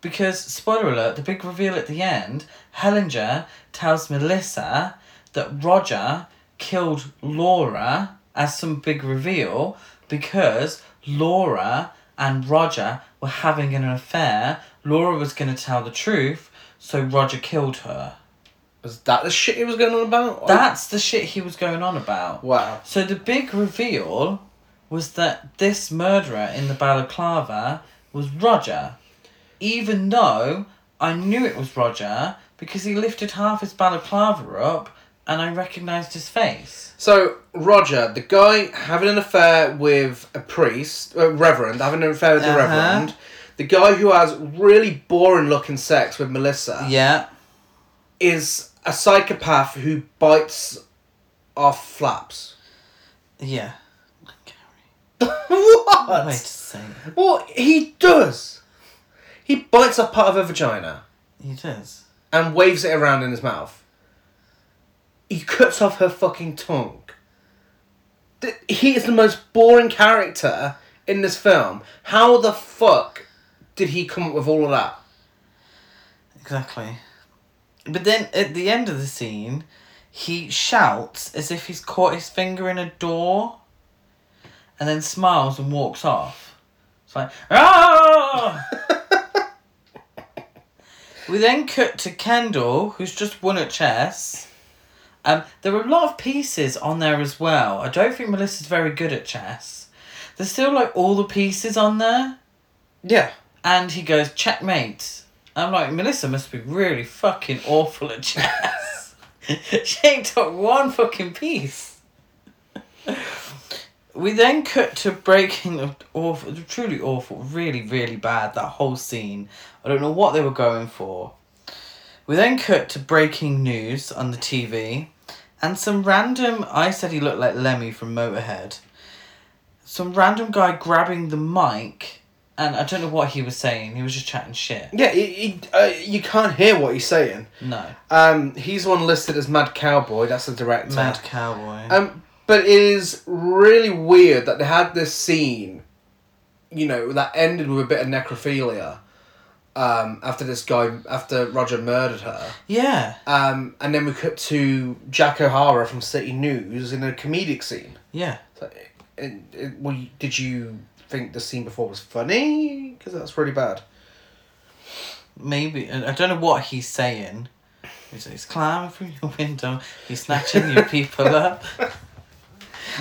Because, spoiler alert, the big reveal at the end, Hellinger tells Melissa that Roger killed Laura as some big reveal because Laura and Roger were having an affair. Laura was going to tell the truth, so Roger killed her. Was that the shit he was going on about? That's the shit he was going on about. wow. So the big reveal was that this murderer in the balaclava was Roger. Even though I knew it was Roger because he lifted half his balaclava up and I recognised his face. So Roger, the guy having an affair with a priest, a reverend, having an affair with the Uh-huh. reverend, the guy who has really boring looking sex with Melissa, Yeah. is a psychopath who bites off flaps. Yeah. <laughs> what? Wait a second. What he does? He bites off part of her vagina He does. and waves it around in his mouth. He cuts off her fucking tongue. He is the most boring character in this film. How the fuck did he come up with all of that? Exactly. But then at the end of the scene, he shouts as if he's caught his finger in a door and then smiles and walks off. It's like, ah! <laughs> we then cut to Kendall, who's just won at chess. Um, there are a lot of pieces on there as well. I don't think Melissa's very good at chess. There's still like all the pieces on there. Yeah. And he goes, checkmate. I'm like, Melissa must be really fucking awful at chess. <laughs> she ain't took one fucking piece. We then cut to breaking of awful, truly awful, really, really bad, that whole scene. I don't know what they were going for. We then cut to breaking news on the TV, and some random, I said he looked like Lemmy from Motorhead. Some random guy grabbing the mic, and I don't know what he was saying, he was just chatting shit. Yeah, he, he, uh, you can't hear what he's saying. No. Um, he's one listed as Mad Cowboy. That's the director. Mad Cowboy. Um, but it is really weird that they had this scene, you know, that ended with a bit of necrophilia. Um, after this guy, after Roger murdered her, yeah, um, and then we cut to Jack O'Hara from City News in a comedic scene. yeah. So, it, it, well, did you think the scene before was funny? Because that's really bad. Maybe. I I don't know what he's saying. He's, he's climbing from your window, he's snatching your people up. <laughs>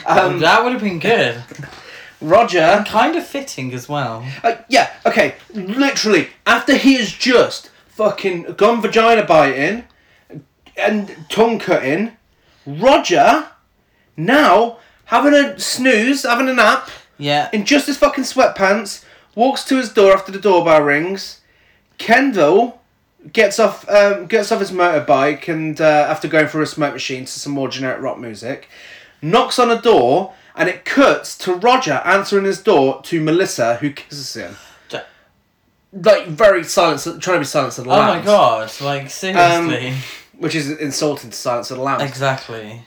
Um, that would have been good. <laughs> Roger. Kind of fitting as well. Uh, yeah, okay. Literally, after he has just fucking gone vagina biting and tongue cutting, Roger now having a snooze, having a nap Yeah. in just his fucking sweatpants, walks to his door after the doorbell rings. Kendall gets off um, gets off his motorbike and uh, after going through a smoke machine to some more generic rock music, knocks on a door and it cuts to Roger answering his door to Melissa who kisses him. Like very silent, trying to be silent to the Oh my god, like seriously. Um, which is insulting to silence of the lambs. exactly.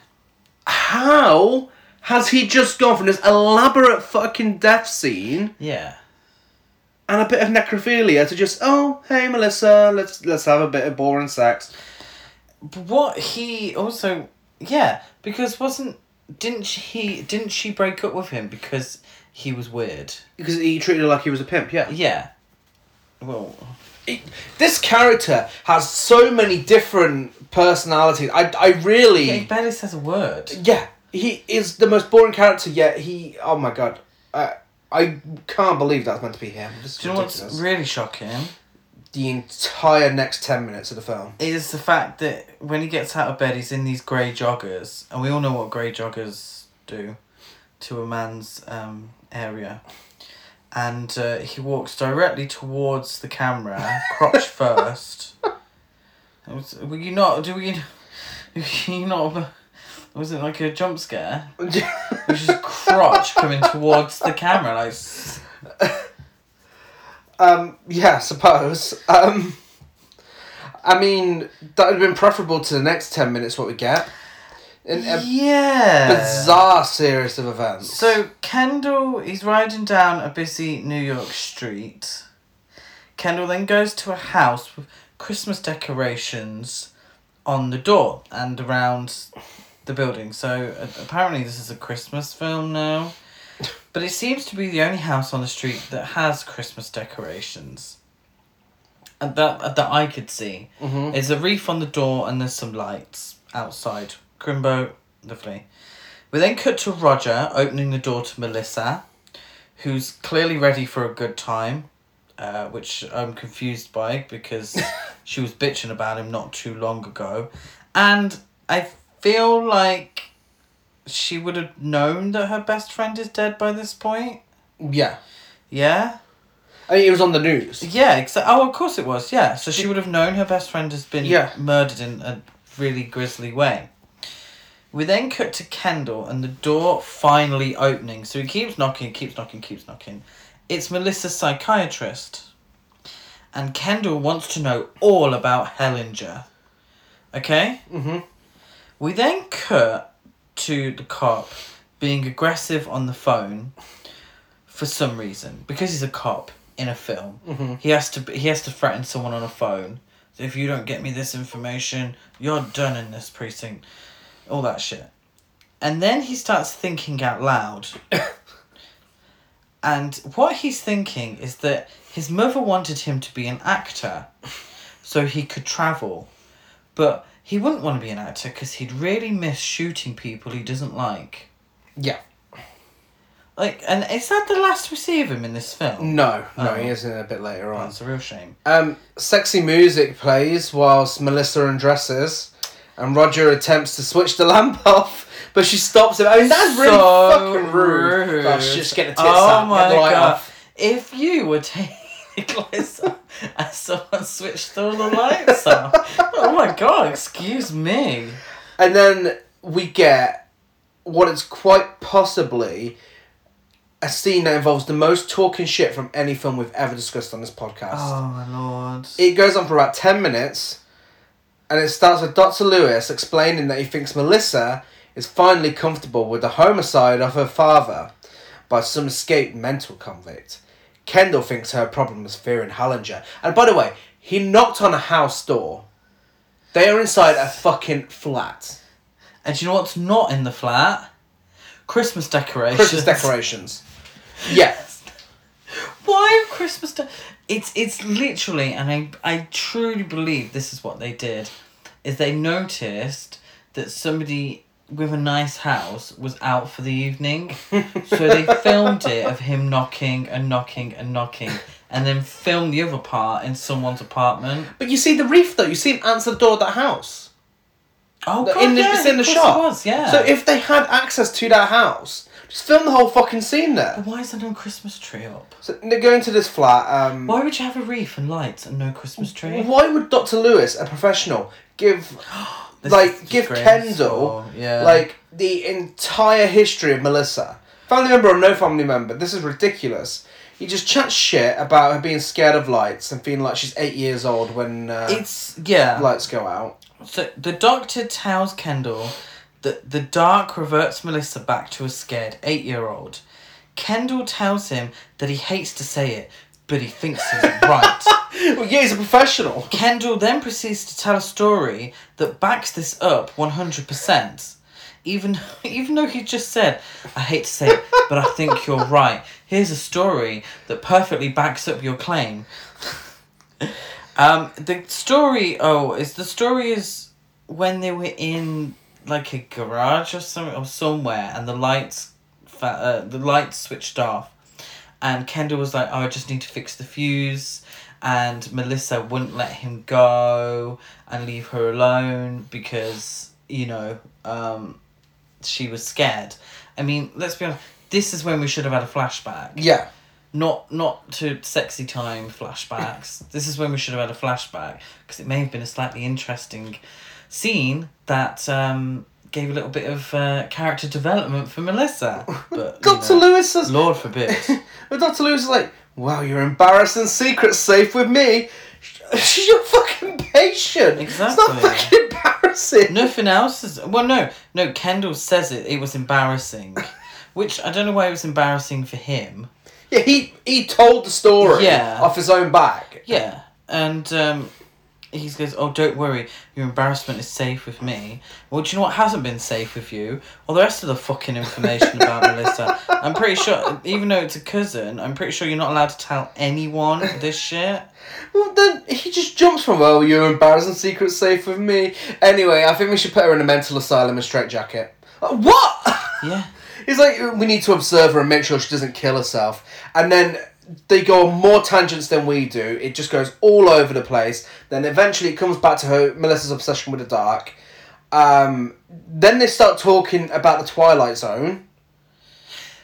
How has he just gone from this elaborate fucking death scene Yeah. and a bit of necrophilia to just oh hey Melissa let's let's have a bit of boring sex. But what he also yeah, because wasn't didn't she didn't she break up with him because he was weird? Because he treated her like he was a pimp, yeah. Yeah. Well, It- this character has so many different personalities. I, I really he barely says a word. yeah he is the most boring character yet he oh my god I I can't believe that's meant to be him. This Do you know what's really shocking? The entire next ten minutes of the film. Is the fact that when he gets out of bed, he's in these grey joggers, and we all know what grey joggers do to a man's um, area. And uh, he walks directly towards the camera, crotch <laughs> first. Was- Were you not? Do we? <laughs> Were you not? Was it like a jump scare? <laughs> It was just crotch coming towards the camera, like. Um, yeah, I suppose. Um, I mean, that would have been preferable to the next 10 minutes, what we get. In a yeah. bizarre series of events. So Kendall, he's riding down a busy New York street. Kendall then goes to a house with Christmas decorations on the door and around the building. So uh, apparently, this is a Christmas film now. But it seems to be the only house on the street that has Christmas decorations. And that that I could see. Mhm. There's a wreath on the door and there's some lights outside. Crimbo, lovely. We then cut to Roger opening the door to Melissa, who's clearly ready for a good time, uh, which I'm confused by because <laughs> she was bitching about him not too long ago. And I feel like she would have known that her best friend is dead by this point. Yeah. Yeah? I mean, it was on the news. Yeah, exa- oh, of course it was, yeah. So she would have known her best friend has been Yeah. murdered in a really grisly way. We then cut to Kendall and the door finally opening. So he keeps knocking, keeps knocking, keeps knocking. It's Melissa's psychiatrist. And Kendall wants to know all about Hellinger. Okay? Mm-hmm. We then cut to the cop being aggressive on the phone for some reason because he's a cop in a film. Mhm. He has to he has to threaten someone on a phone. So if you don't get me this information, you're done in this precinct. All that shit. And then he starts thinking out loud. <coughs> and what he's thinking is that his mother wanted him to be an actor so he could travel. But he wouldn't want to be an actor because he'd really miss shooting people he doesn't like. Yeah. Like, and is that the last we see of him in this film? No, no, he is in a bit later on. it's a real shame. Um, sexy music plays whilst Melissa undresses, and Roger attempts to switch the <laughs> lamp off, but she stops him. I mean, that's really So fucking rude. rude. Just get the tits Oh out, my the light God. off. If you were taking <laughs> lights off and someone switched all the lights off, oh my god, excuse me. And then we get what is quite possibly a scene that involves the most talking shit from any film we've ever discussed on this podcast. Oh my lord. It goes on for about 10 minutes, and it starts with Dr. Lewis explaining that he thinks Melissa is finally comfortable with the homicide of her father by some escaped mental convict. Kendall thinks her problem was fearing Hellinger. And by the way, he knocked on a house door. They are inside a fucking flat. And you know what's not in the flat? Christmas decorations. Christmas decorations. Yes. <laughs> Why Christmas de- It's it's literally, and I I truly believe this is what they did, is they noticed that somebody with a nice house was out for the evening, so they <laughs> filmed it of him knocking and knocking and knocking, and then filmed the other part in someone's apartment. But you see the reef though, you see him answer the door of that house. Oh, God, in the, yeah, it's in the shop. it was, yeah. So if they had access to that house, just film the whole fucking scene there. But why is there no Christmas tree up? So they go into this flat. Um, Why would you have a wreath and lights and no Christmas tree? Why would Dr. Lewis, a professional, give <gasps> This like give Kendall yeah. like the entire history of Melissa? Family member or no family member, this is ridiculous. He just chats shit about her being scared of lights and feeling like she's eight years old when uh, It's yeah. lights go out. So the doctor tells Kendall that the dark reverts Melissa back to a scared eight year old. Kendall tells him that he hates to say it, but he thinks he's <laughs> right. <laughs> Well, yeah, he's a professional. Kendall then proceeds to tell a story that backs this up 100%. Even, even though he just said, I hate to say it, but I think you're right. Here's a story that perfectly backs up your claim. <laughs> Um, the story, oh, is the story is when they were in like a garage or something or somewhere, and the lights, fa- uh, the lights switched off, and Kendall was like, "Oh, I just need to fix the fuse," and Melissa wouldn't let him go and leave her alone because you know, um, she was scared. I mean, let's be honest. This is when we should have had a flashback Yeah. not not to sexy time flashbacks. <laughs> this is when we should have had a flashback because it may have been a slightly interesting scene that um, gave a little bit of uh, character development for Melissa. <laughs> But you Dr. know, Lewis says, Lord forbid. <laughs> but Dr. Lewis is like, wow, you're embarrassing secret safe with me. <laughs> She's your fucking patient. Exactly. It's not fucking embarrassing. Nothing else is. Well, no, no. Kendall says it. It was embarrassing, <laughs> which I don't know why it was embarrassing for him. Yeah, he he told the story Yeah. off his own back. Yeah, and um, he goes, "Oh, don't worry, your embarrassment is safe with me." Well, do you know what hasn't been safe with you? Well, the rest of the fucking information <laughs> about Melissa. I'm pretty sure, even though it's a cousin, I'm pretty sure you're not allowed to tell anyone this shit. Well, then he just jumps from, oh, your embarrassing secret's safe with me. Anyway, I think we should put her in a mental asylum and straitjacket. Uh, what? <laughs> Yeah. He's like, we need to observe her and make sure she doesn't kill herself. And then they go on more tangents than we do. It just goes all over the place. Then eventually it comes back to her, Melissa's obsession with the dark. Um, then they start talking about the Twilight Zone.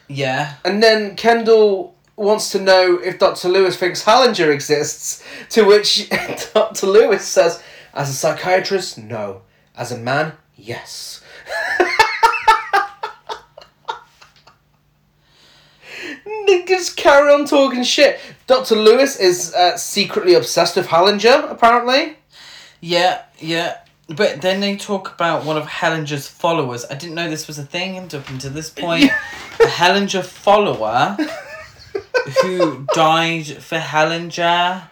Yeah. And then Kendall wants to know if Dr. Lewis thinks Hellinger exists, to which <laughs> Dr. Lewis says, as a psychiatrist, no. As a man, yes. <laughs> they just carry on talking shit. Dr. Lewis is uh, secretly obsessed with Hellinger, apparently. Yeah, yeah. But then they talk about one of Hellinger's followers. I didn't know this was a thing up until this point. <laughs> a Hellinger follower who died for Hellinger,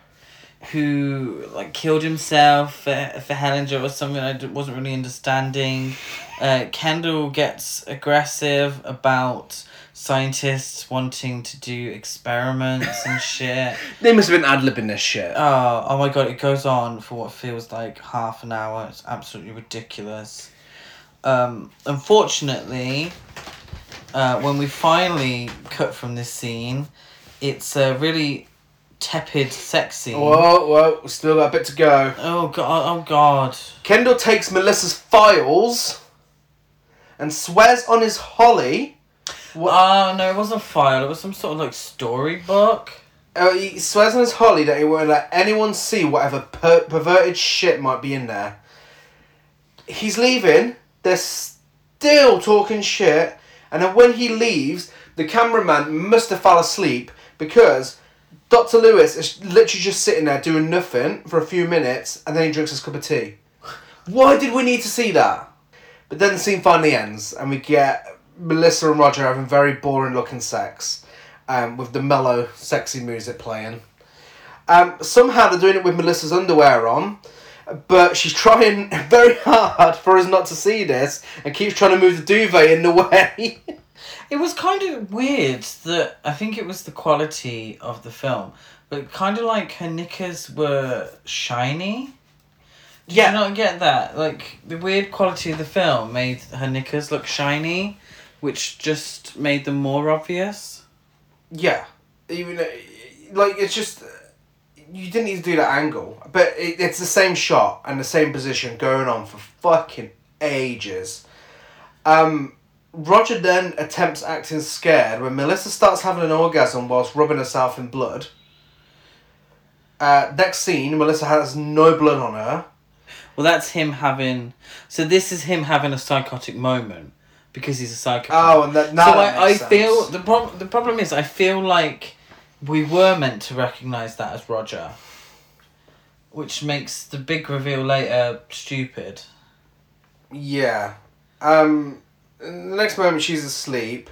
who like killed himself for, for Hellinger or something I wasn't really understanding. Uh, Kendall gets aggressive about scientists wanting to do experiments and <laughs> shit. They must have been ad libbing this shit. Oh, oh my god, it goes on for what feels like half an hour. It's absolutely ridiculous. Um, unfortunately, uh, when we finally cut from this scene, it's a really tepid sex scene. Whoa, whoa, still got a bit to go. Oh god, oh god. Kendall takes Melissa's files and swears on his Holly. What? Oh no, it wasn't a file, it was some sort of like storybook. Uh, he swears on his Holly that he won't let anyone see whatever per- perverted shit might be in there. He's leaving. They're still talking shit, and then when he leaves, the cameraman must have fell asleep because Doctor Lewis is literally just sitting there doing nothing for a few minutes, and then he drinks his cup of tea. Why did we need to see that? But then the scene finally ends, and we get Melissa and Roger are having very boring looking sex, um, with the mellow, sexy music playing. Um, somehow they're doing it with Melissa's underwear on, but she's trying <laughs> very hard for us not to see this, and keeps trying to move the duvet in the way. <laughs> It was kind of weird that I think it was the quality of the film, but kind of like her knickers were shiny. Did Yeah. you not get that? Like the weird quality of the film made her knickers look shiny, which just made them more obvious. yeah, even uh, like it's just you didn't need to do that angle, but it, it's the same shot and the same position going on for fucking ages. Um, Roger then attempts acting scared when Melissa starts having an orgasm whilst rubbing herself in blood. Uh, next scene, Melissa has no blood on her. Well, that's him having. So this is him having a psychotic moment because he's a psychopath. Oh, and that now so that I, I feel the problem. The problem is I feel like we were meant to recognize that as Roger, which makes the big reveal later stupid. Yeah. Um, the next moment, she's asleep.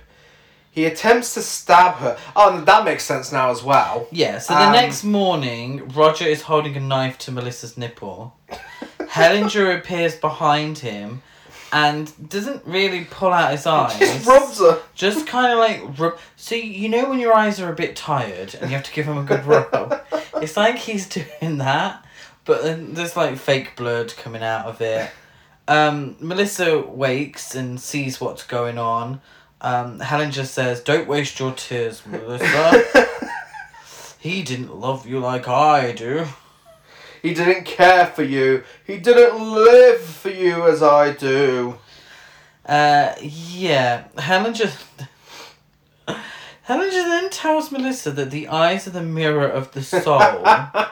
He attempts to stab her. Oh, that makes sense now as well. Yeah. So the Um, next morning, Roger is holding a knife to Melissa's nipple. <laughs> Hellinger appears behind him, and doesn't really pull out his eyes. Just rubs her. Just kind of like rub. So you know when your eyes are a bit tired and you have to give them a good rub. <laughs> it's like he's doing that, but then there's like fake blood coming out of it. Um, Melissa wakes and sees what's going on. Um, just says, "Don't waste your tears, Melissa. <laughs> he didn't love you like I do." He didn't care for you. He didn't live for you as I do. Uh, yeah, Hellinger. Hellinger then tells Melissa that the eyes are the mirror of the soul. <laughs>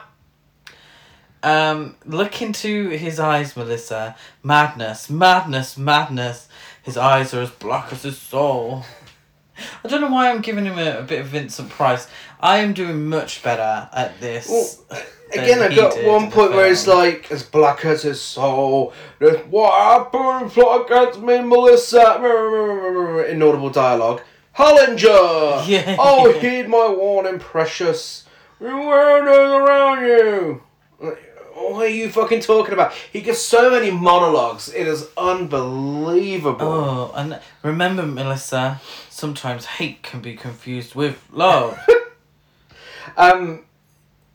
um, look into his eyes, Melissa. Madness, madness, madness. His eyes are as black as his soul. I don't know why I'm giving him a, a bit of Vincent Price. I am doing much better at this. Well, Again, I got one point where it's like, as black as his soul. What happened? Plot against me, Melissa. Inaudible dialogue. Hellinger! <laughs> Yeah. Oh, heed my warning, precious. Where around you? What are you fucking talking about? He gives so many monologues. It is unbelievable. Oh, and remember, Melissa, sometimes hate can be confused with love. <laughs> Um,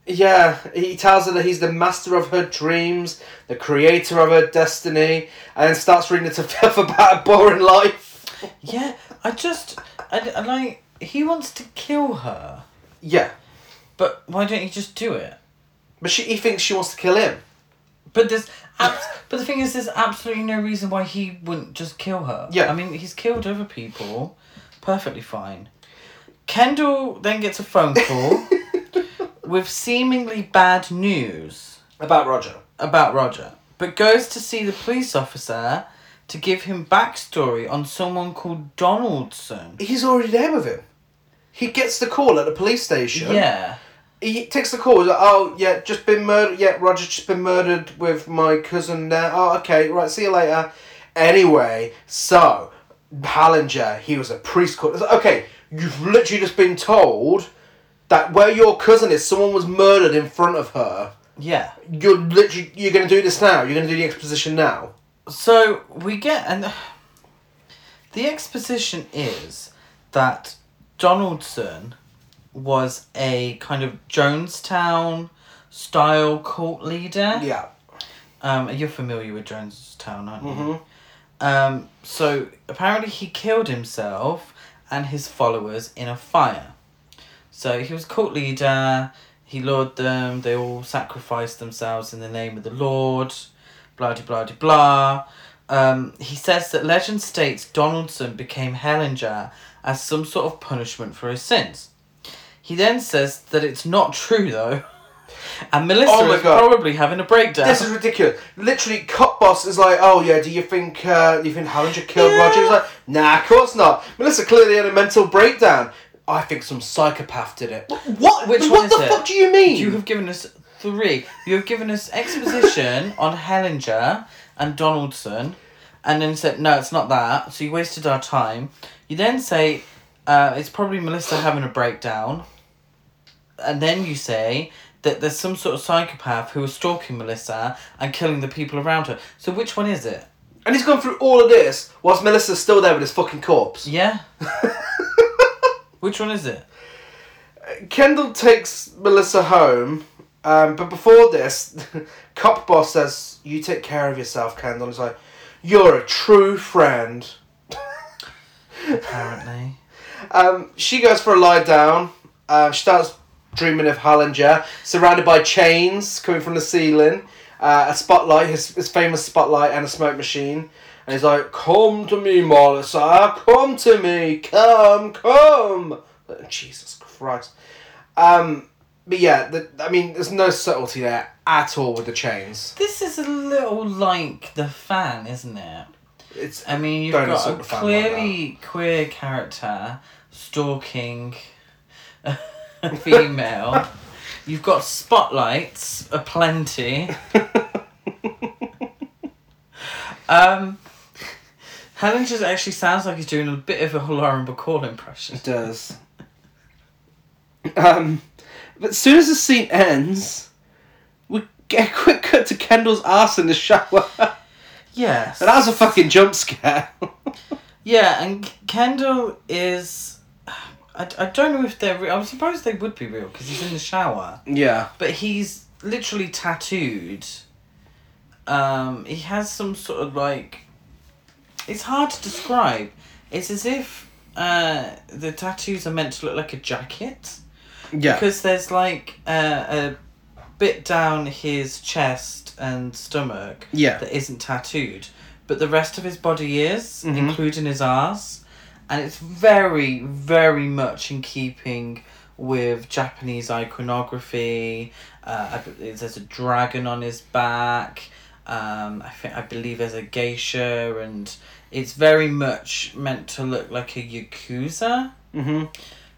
yeah, he tells her that he's the master of her dreams, the creator of her destiny, and then starts reading it to <laughs> Filth about a boring life. yeah, I just, I, I like, he wants to kill her, Yeah, but why don't you just do it? but she, he thinks she wants to kill him. But there's, abs- but the thing is, there's absolutely no reason why he wouldn't just kill her. Yeah. I mean, he's killed other people, perfectly fine. Kendall then gets a phone call <laughs> with seemingly bad news About Roger. about Roger, but goes to see the police officer to give him backstory on someone called Donaldson. He's already there with him. He gets the call at the police station. Yeah. He takes the call. He's like, oh, yeah, just been murdered. Yeah, Roger just been murdered with my cousin there. Oh, okay, right, see you later. Anyway, so, Hellinger, he was a priest. It's like, okay, you've literally just been told that where your cousin is, someone was murdered in front of her. Yeah. You're literally, you're going to do this now. You're going to do the exposition now. So we get and <sighs> the exposition is that Donaldson was a kind of Jonestown style cult leader. Yeah. Um, you're familiar with Jonestown, aren't you? Mhm. Um, so apparently he killed himself and his followers in a fire. So he was cult leader. He lured them. They all sacrificed themselves in the name of the Lord. Blah de blah de blah. Um, he says that legend states Donaldson became Hellinger as some sort of punishment for his sins. He then says that it's not true though. <laughs> And Melissa Oh is God. probably having a breakdown. This is ridiculous. Literally, Cop Boss is like, "Oh yeah, do you think uh, do you think Hellinger killed Yeah. Roger?" He's like, "Nah, of course not." Melissa clearly had a mental breakdown. I think some psychopath did it. What? Which what one is the it? fuck do you mean? You have given us three. You have given us exposition <laughs> on Hellinger and Donaldson, and then said, no, it's not that. So you wasted our time. You then say, uh, it's probably Melissa having a breakdown. And then you say that there's some sort of psychopath who is stalking Melissa and killing the people around her. So which one is it? and he's gone through all of this whilst Melissa's still there with his fucking corpse. Yeah? <laughs> which one is it? Kendall takes Melissa home, um, but before this, <laughs> Cop Boss says, "You take care of yourself, Kendall." He's like, "You're a true friend." Apparently. <laughs> Um, she goes for a lie down. Um, she starts dreaming of Hellinger, surrounded by chains coming from the ceiling, uh, a spotlight, his, his famous spotlight, and a smoke machine. And he's like, Come to me, Melissa, come to me, come, come. Jesus Christ. Um, but yeah, the, I mean, there's no subtlety there at all with the chains. This is a little like the fan, isn't it? It's I mean, you've got a fan like clearly queer character stalking a <laughs> female. You've got spotlights aplenty. um, Helen just actually sounds like he's doing a bit of a Lauren Bacall impression. It does. Um, but as soon as the scene ends, we get a quick cut to Kendall's ass in the shower. and Yes. that was a fucking jump scare. Yeah, and Kendall is. I, I don't know if they're real. I suppose they would be real because he's in the shower. yeah. But he's literally tattooed. Um, he has some sort of like. It's hard to describe. It's as if uh, the tattoos are meant to look like a jacket. Yeah. Because there's like uh, a bit down his chest and stomach Yeah. that isn't tattooed, but the rest of his body is, Mhm. including his ass, and it's very, very much in keeping with Japanese iconography. Uh, there's a dragon on his back. Um, I think I believe there's a geisha, and it's very much meant to look like a yakuza Mm-hmm.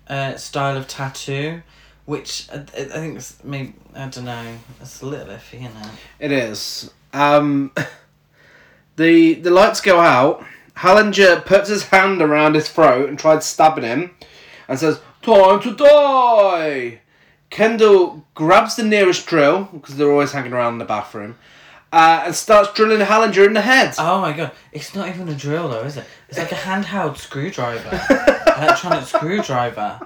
uh, style of tattoo, which I, I think is maybe I don't know. It's a little iffy, you know. It is. Um, <laughs> the the lights go out, Hellinger puts his hand around his throat and tries stabbing him and says, Time to die! Kendall grabs the nearest drill, because they're always hanging around in the bathroom, uh, and starts drilling Hellinger in the head. Oh my god, it's not even a drill though, is it? It's like a handheld screwdriver, <laughs> electronic screwdriver.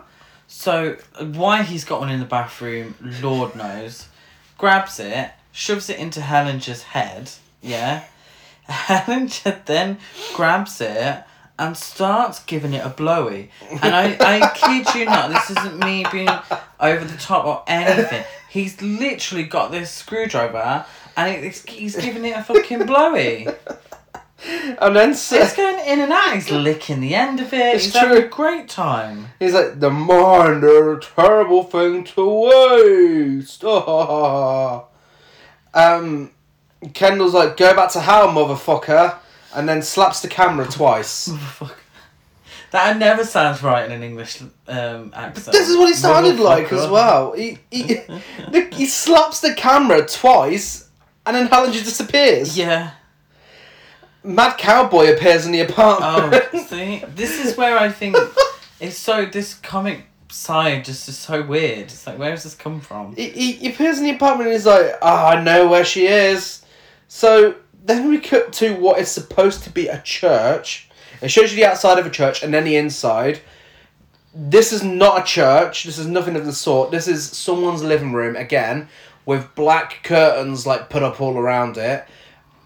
So why he's got one in the bathroom, Lord knows. Grabs it, shoves it into Hellinger's head. Yeah, <laughs> Hellinger then grabs it and starts giving it a blowy. And I, I kid you not, this isn't me being over the top or anything. He's literally got this screwdriver and it, it's, he's giving it a fucking blowy. <laughs> And then It's going in and out. He's licking the end of it. It's he's having a great time. he's like, The mind are a terrible thing to waste. <laughs> um, Kendall's like, Go back to hell, motherfucker. And then slaps the camera <laughs> twice. Fuck. That never sounds right in an English um, accent. This is what he sounded like as well. He, he, <laughs> the, he slaps the camera twice and then Hellinger disappears. Yeah. Mad Cowboy appears in the apartment. Oh, <laughs> see, this is where I think it's so. This comic side just is so weird. It's like, where does this come from? he, he, he appears in the apartment and he's like, oh, I know where she is. So then we cut to what is supposed to be a church. It shows you the outside of a church and then the inside. This is not a church. This is nothing of the sort. This is someone's living room again, with black curtains like put up all around it,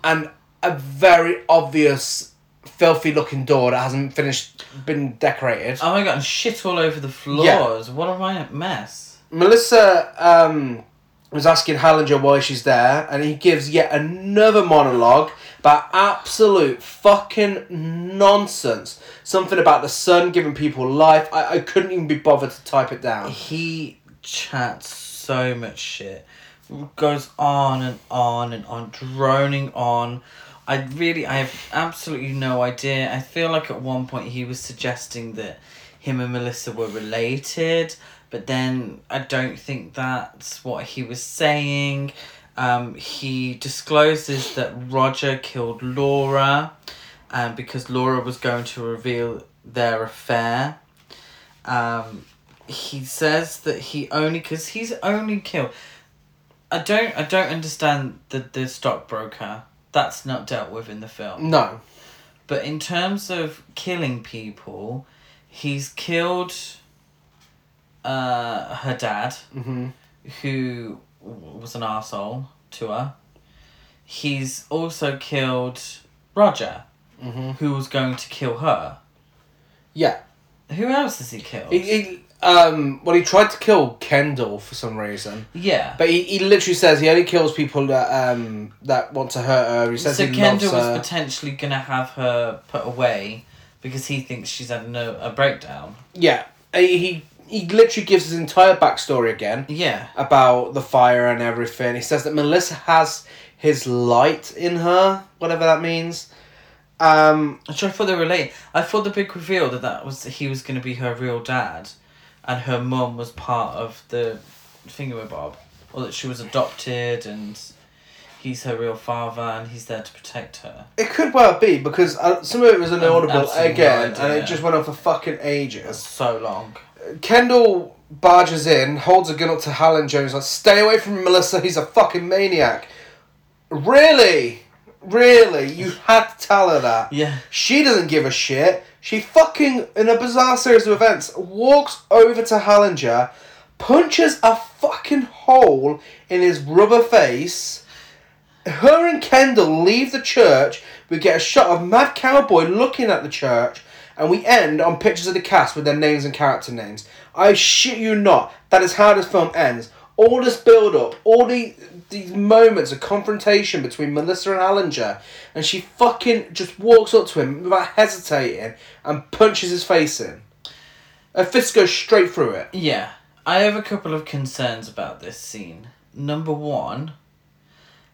and a very obvious, filthy looking door that hasn't finished been decorated. Oh my god, and shit all over the floors. What am I a mess? Melissa um, was asking Hellinger why she's there, and he gives yet another monologue about absolute fucking nonsense. Something about the sun giving people life. I, I couldn't even be bothered to type it down. He chats so much shit. Goes on and on and on, droning on. I really, I have absolutely no idea. I feel like at one point he was suggesting that him and Melissa were related, but then I don't think that's what he was saying. Um, he discloses that Roger killed Laura, um, because Laura was going to reveal their affair. Um, he says that he only because he's only killed. I don't I don't understand the the stockbroker. That's not dealt with in the film. No. But in terms of killing people, he's killed uh, her dad, hmm who was an asshole to her. He's also killed Roger, hmm who was going to kill her. Yeah. Who else has he killed? He, he, um, well, he tried to kill Kendall for some reason. yeah. But he, he literally says he only kills people that um that want to hurt her. He says so he Kendall was potentially gonna have her put away because he thinks she's had no, a breakdown. Yeah, he, he literally gives his entire backstory again Yeah. about the fire and everything. He says that Melissa has his light in her, whatever that means. Um, Which I thought they were related. I thought the big reveal that that was he was going to be her real dad, and her mum was part of the thingamabob, or that she was adopted and he's her real father and he's there to protect her. it could well be because uh, some of it was inaudible no again, idea. and it just went on for fucking ages. so long. Kendall barges in, holds a gun up to Hellinger, and is like, "Stay away from Melissa. He's a fucking maniac." Really, really, you <laughs> had to tell her that. Yeah. She doesn't give a shit. She fucking, in a bizarre series of events, walks over to Hellinger, punches a fucking hole in his rubber face. Her and Kendall leave the church. We get a shot of Mad Cowboy looking at the church, and we end on pictures of the cast with their names and character names. I shit you not. That is how this film ends. All this build up, all the these moments of confrontation between Melissa and Hellinger, and she fucking just walks up to him without hesitating and punches his face in. Her fist goes straight through it. Yeah. I have a couple of concerns about this scene. Number one,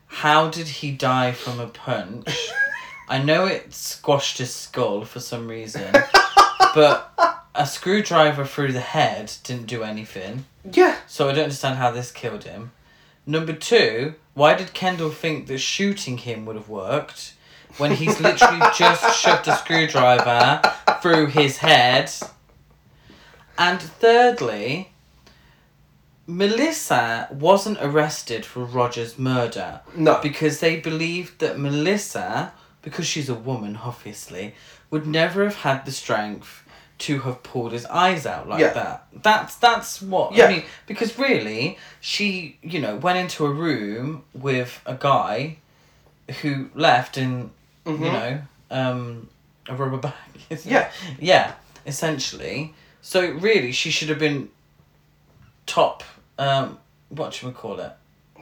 how did he die from a punch? <laughs> I know it squashed his skull for some reason, <laughs> but a screwdriver through the head didn't do anything. Yeah. So I don't understand how this killed him. Number two, why did Kendall think that shooting him would have worked? when he's <laughs> literally just shoved a screwdriver through his head. And thirdly, Melissa wasn't arrested for Roger's murder No. because they believed that Melissa, because she's a woman, obviously, would never have had the strength to have pulled his eyes out like Yeah. that. That's that's what Yeah. I mean. Because really, she you know went into a room with a guy who left in you Mhm. know um, a rubber bag. <laughs> isn't it? Yeah. yeah, essentially. So really, she should have been top. Um, what should we call it?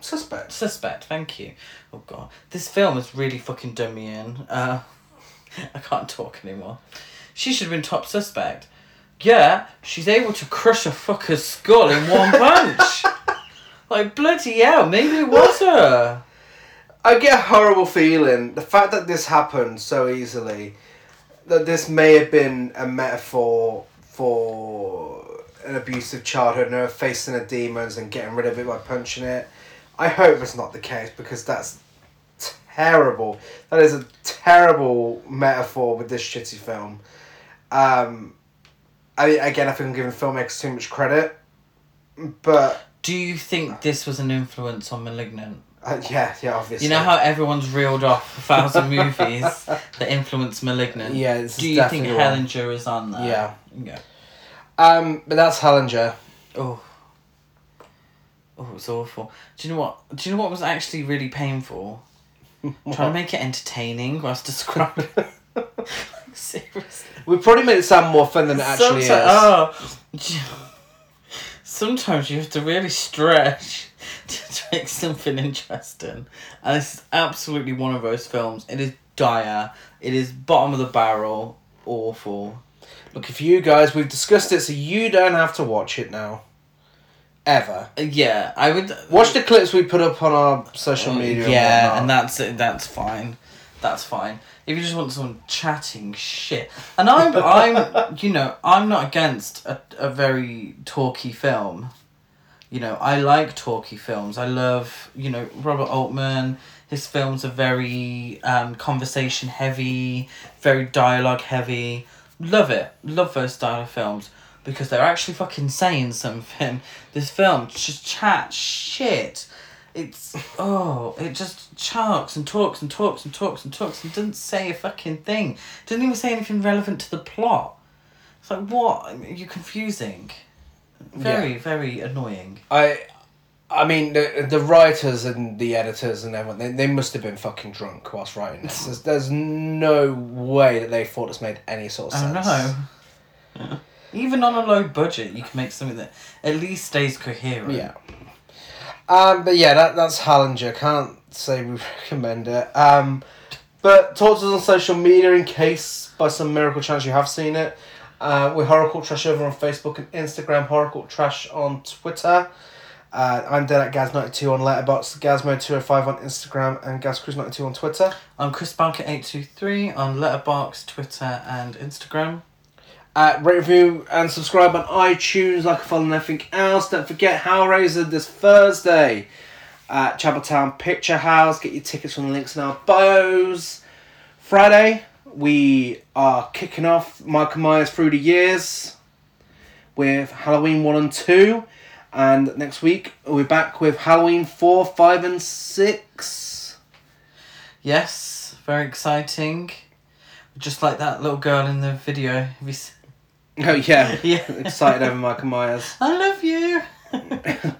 Suspect. Suspect, thank you. Oh god. This film has really fucking done me in. Uh, <laughs> I can't talk anymore. She should have been top suspect. Yeah, she's able to crush a fucker's skull in one <laughs> punch. like, bloody hell, maybe it was her. I get a horrible feeling. The fact that this happened so easily, that this may have been a metaphor for an abusive childhood and her facing her demons and getting rid of it by punching it. I hope it's not the case because that's terrible. That is a terrible metaphor with this shitty film. Um, I again, I think I'm giving filmmakers too much credit, but Do you think this was an influence on Malignant? uh, yeah, yeah, obviously. You know how everyone's reeled off a thousand movies <laughs> that influence Malignant? Yeah, Do you think one. Hellinger is on there? Yeah. Yeah. Um, but that's Hellinger. Oh. Oh, it was awful. Do you know what? Do you know what was actually really painful? <laughs> Trying to make it entertaining whilst describing. <laughs> like, seriously. We probably made it sound more fun than it actually is. Oh. <laughs> Sometimes you have to really stretch to make something interesting, and this is absolutely one of those films. It is dire. It is bottom of the barrel. Awful. Look, if you guys, we've discussed it, so you don't have to watch it now. Ever. Yeah, I would Watch the clips we put up on our social media. Yeah, and and that's it. That's fine. That's fine. If you just want someone chatting shit, and I'm, I'm, <laughs> you know, I'm not against a, a very talky film. You know, I like talky films. I love, you know, Robert Altman. His films are very um, conversation heavy, very dialogue heavy. Love it. Love those style of films because they're actually fucking saying something. This film just chat shit. It's oh, it just talks and talks and talks and talks and talks and doesn't say a fucking thing. Doesn't even say anything relevant to the plot. It's like what? You're confusing. Very, very annoying. I, I mean, the the writers and the editors and everyone, they, they must have been fucking drunk whilst writing this. There's, there's no way that they thought this made any sort of sense. I know. <laughs> Even on a low budget, you can make something that at least stays coherent. Yeah. Um, but yeah, that that's Hellinger. Can't say we <laughs> recommend it. Um, but talk to us on social media in case by some miracle chance you have seen it. Uh, we're Horror Trash over on Facebook and Instagram. Horror Trash on Twitter. Uh, I'm dead at Gaz92 on Letterboxd, Gazmo205 on Instagram, and GazCruise92 on Twitter. I'm Chris Barker eight two three on Letterboxd, Twitter, and Instagram. Uh, rate, review, and subscribe on iTunes, like a follow and everything else. Don't forget Hellraiser this Thursday at Chapeltown Picture House. Get your tickets from the links in our bios. Friday, we are kicking off Michael Myers Through the Years with Halloween 1 and 2. And next week, we're back with Halloween 4, 5, and 6. Yes, very exciting. Just like that little girl in the video. Have you s- Oh, yeah. <laughs> Yeah. Excited over Michael Myers. I love you. <laughs>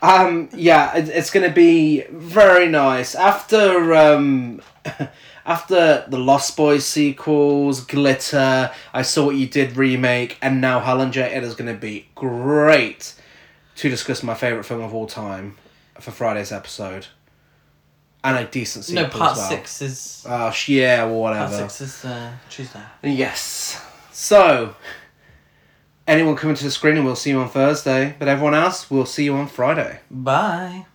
Um, yeah, it, it's going to be very nice. After um, <laughs> after the Lost Boys sequels, Glitter, I Saw What You Did remake, and now Hellinger, it is going to be great to discuss my favourite film of all time for Friday's episode. And a decent sequel no, part well. six is Oh, yeah, part whatever. six is uh, Tuesday. Yes. So, anyone coming to the screening, we'll see you on Thursday. But everyone else, we'll see you on Friday. Bye.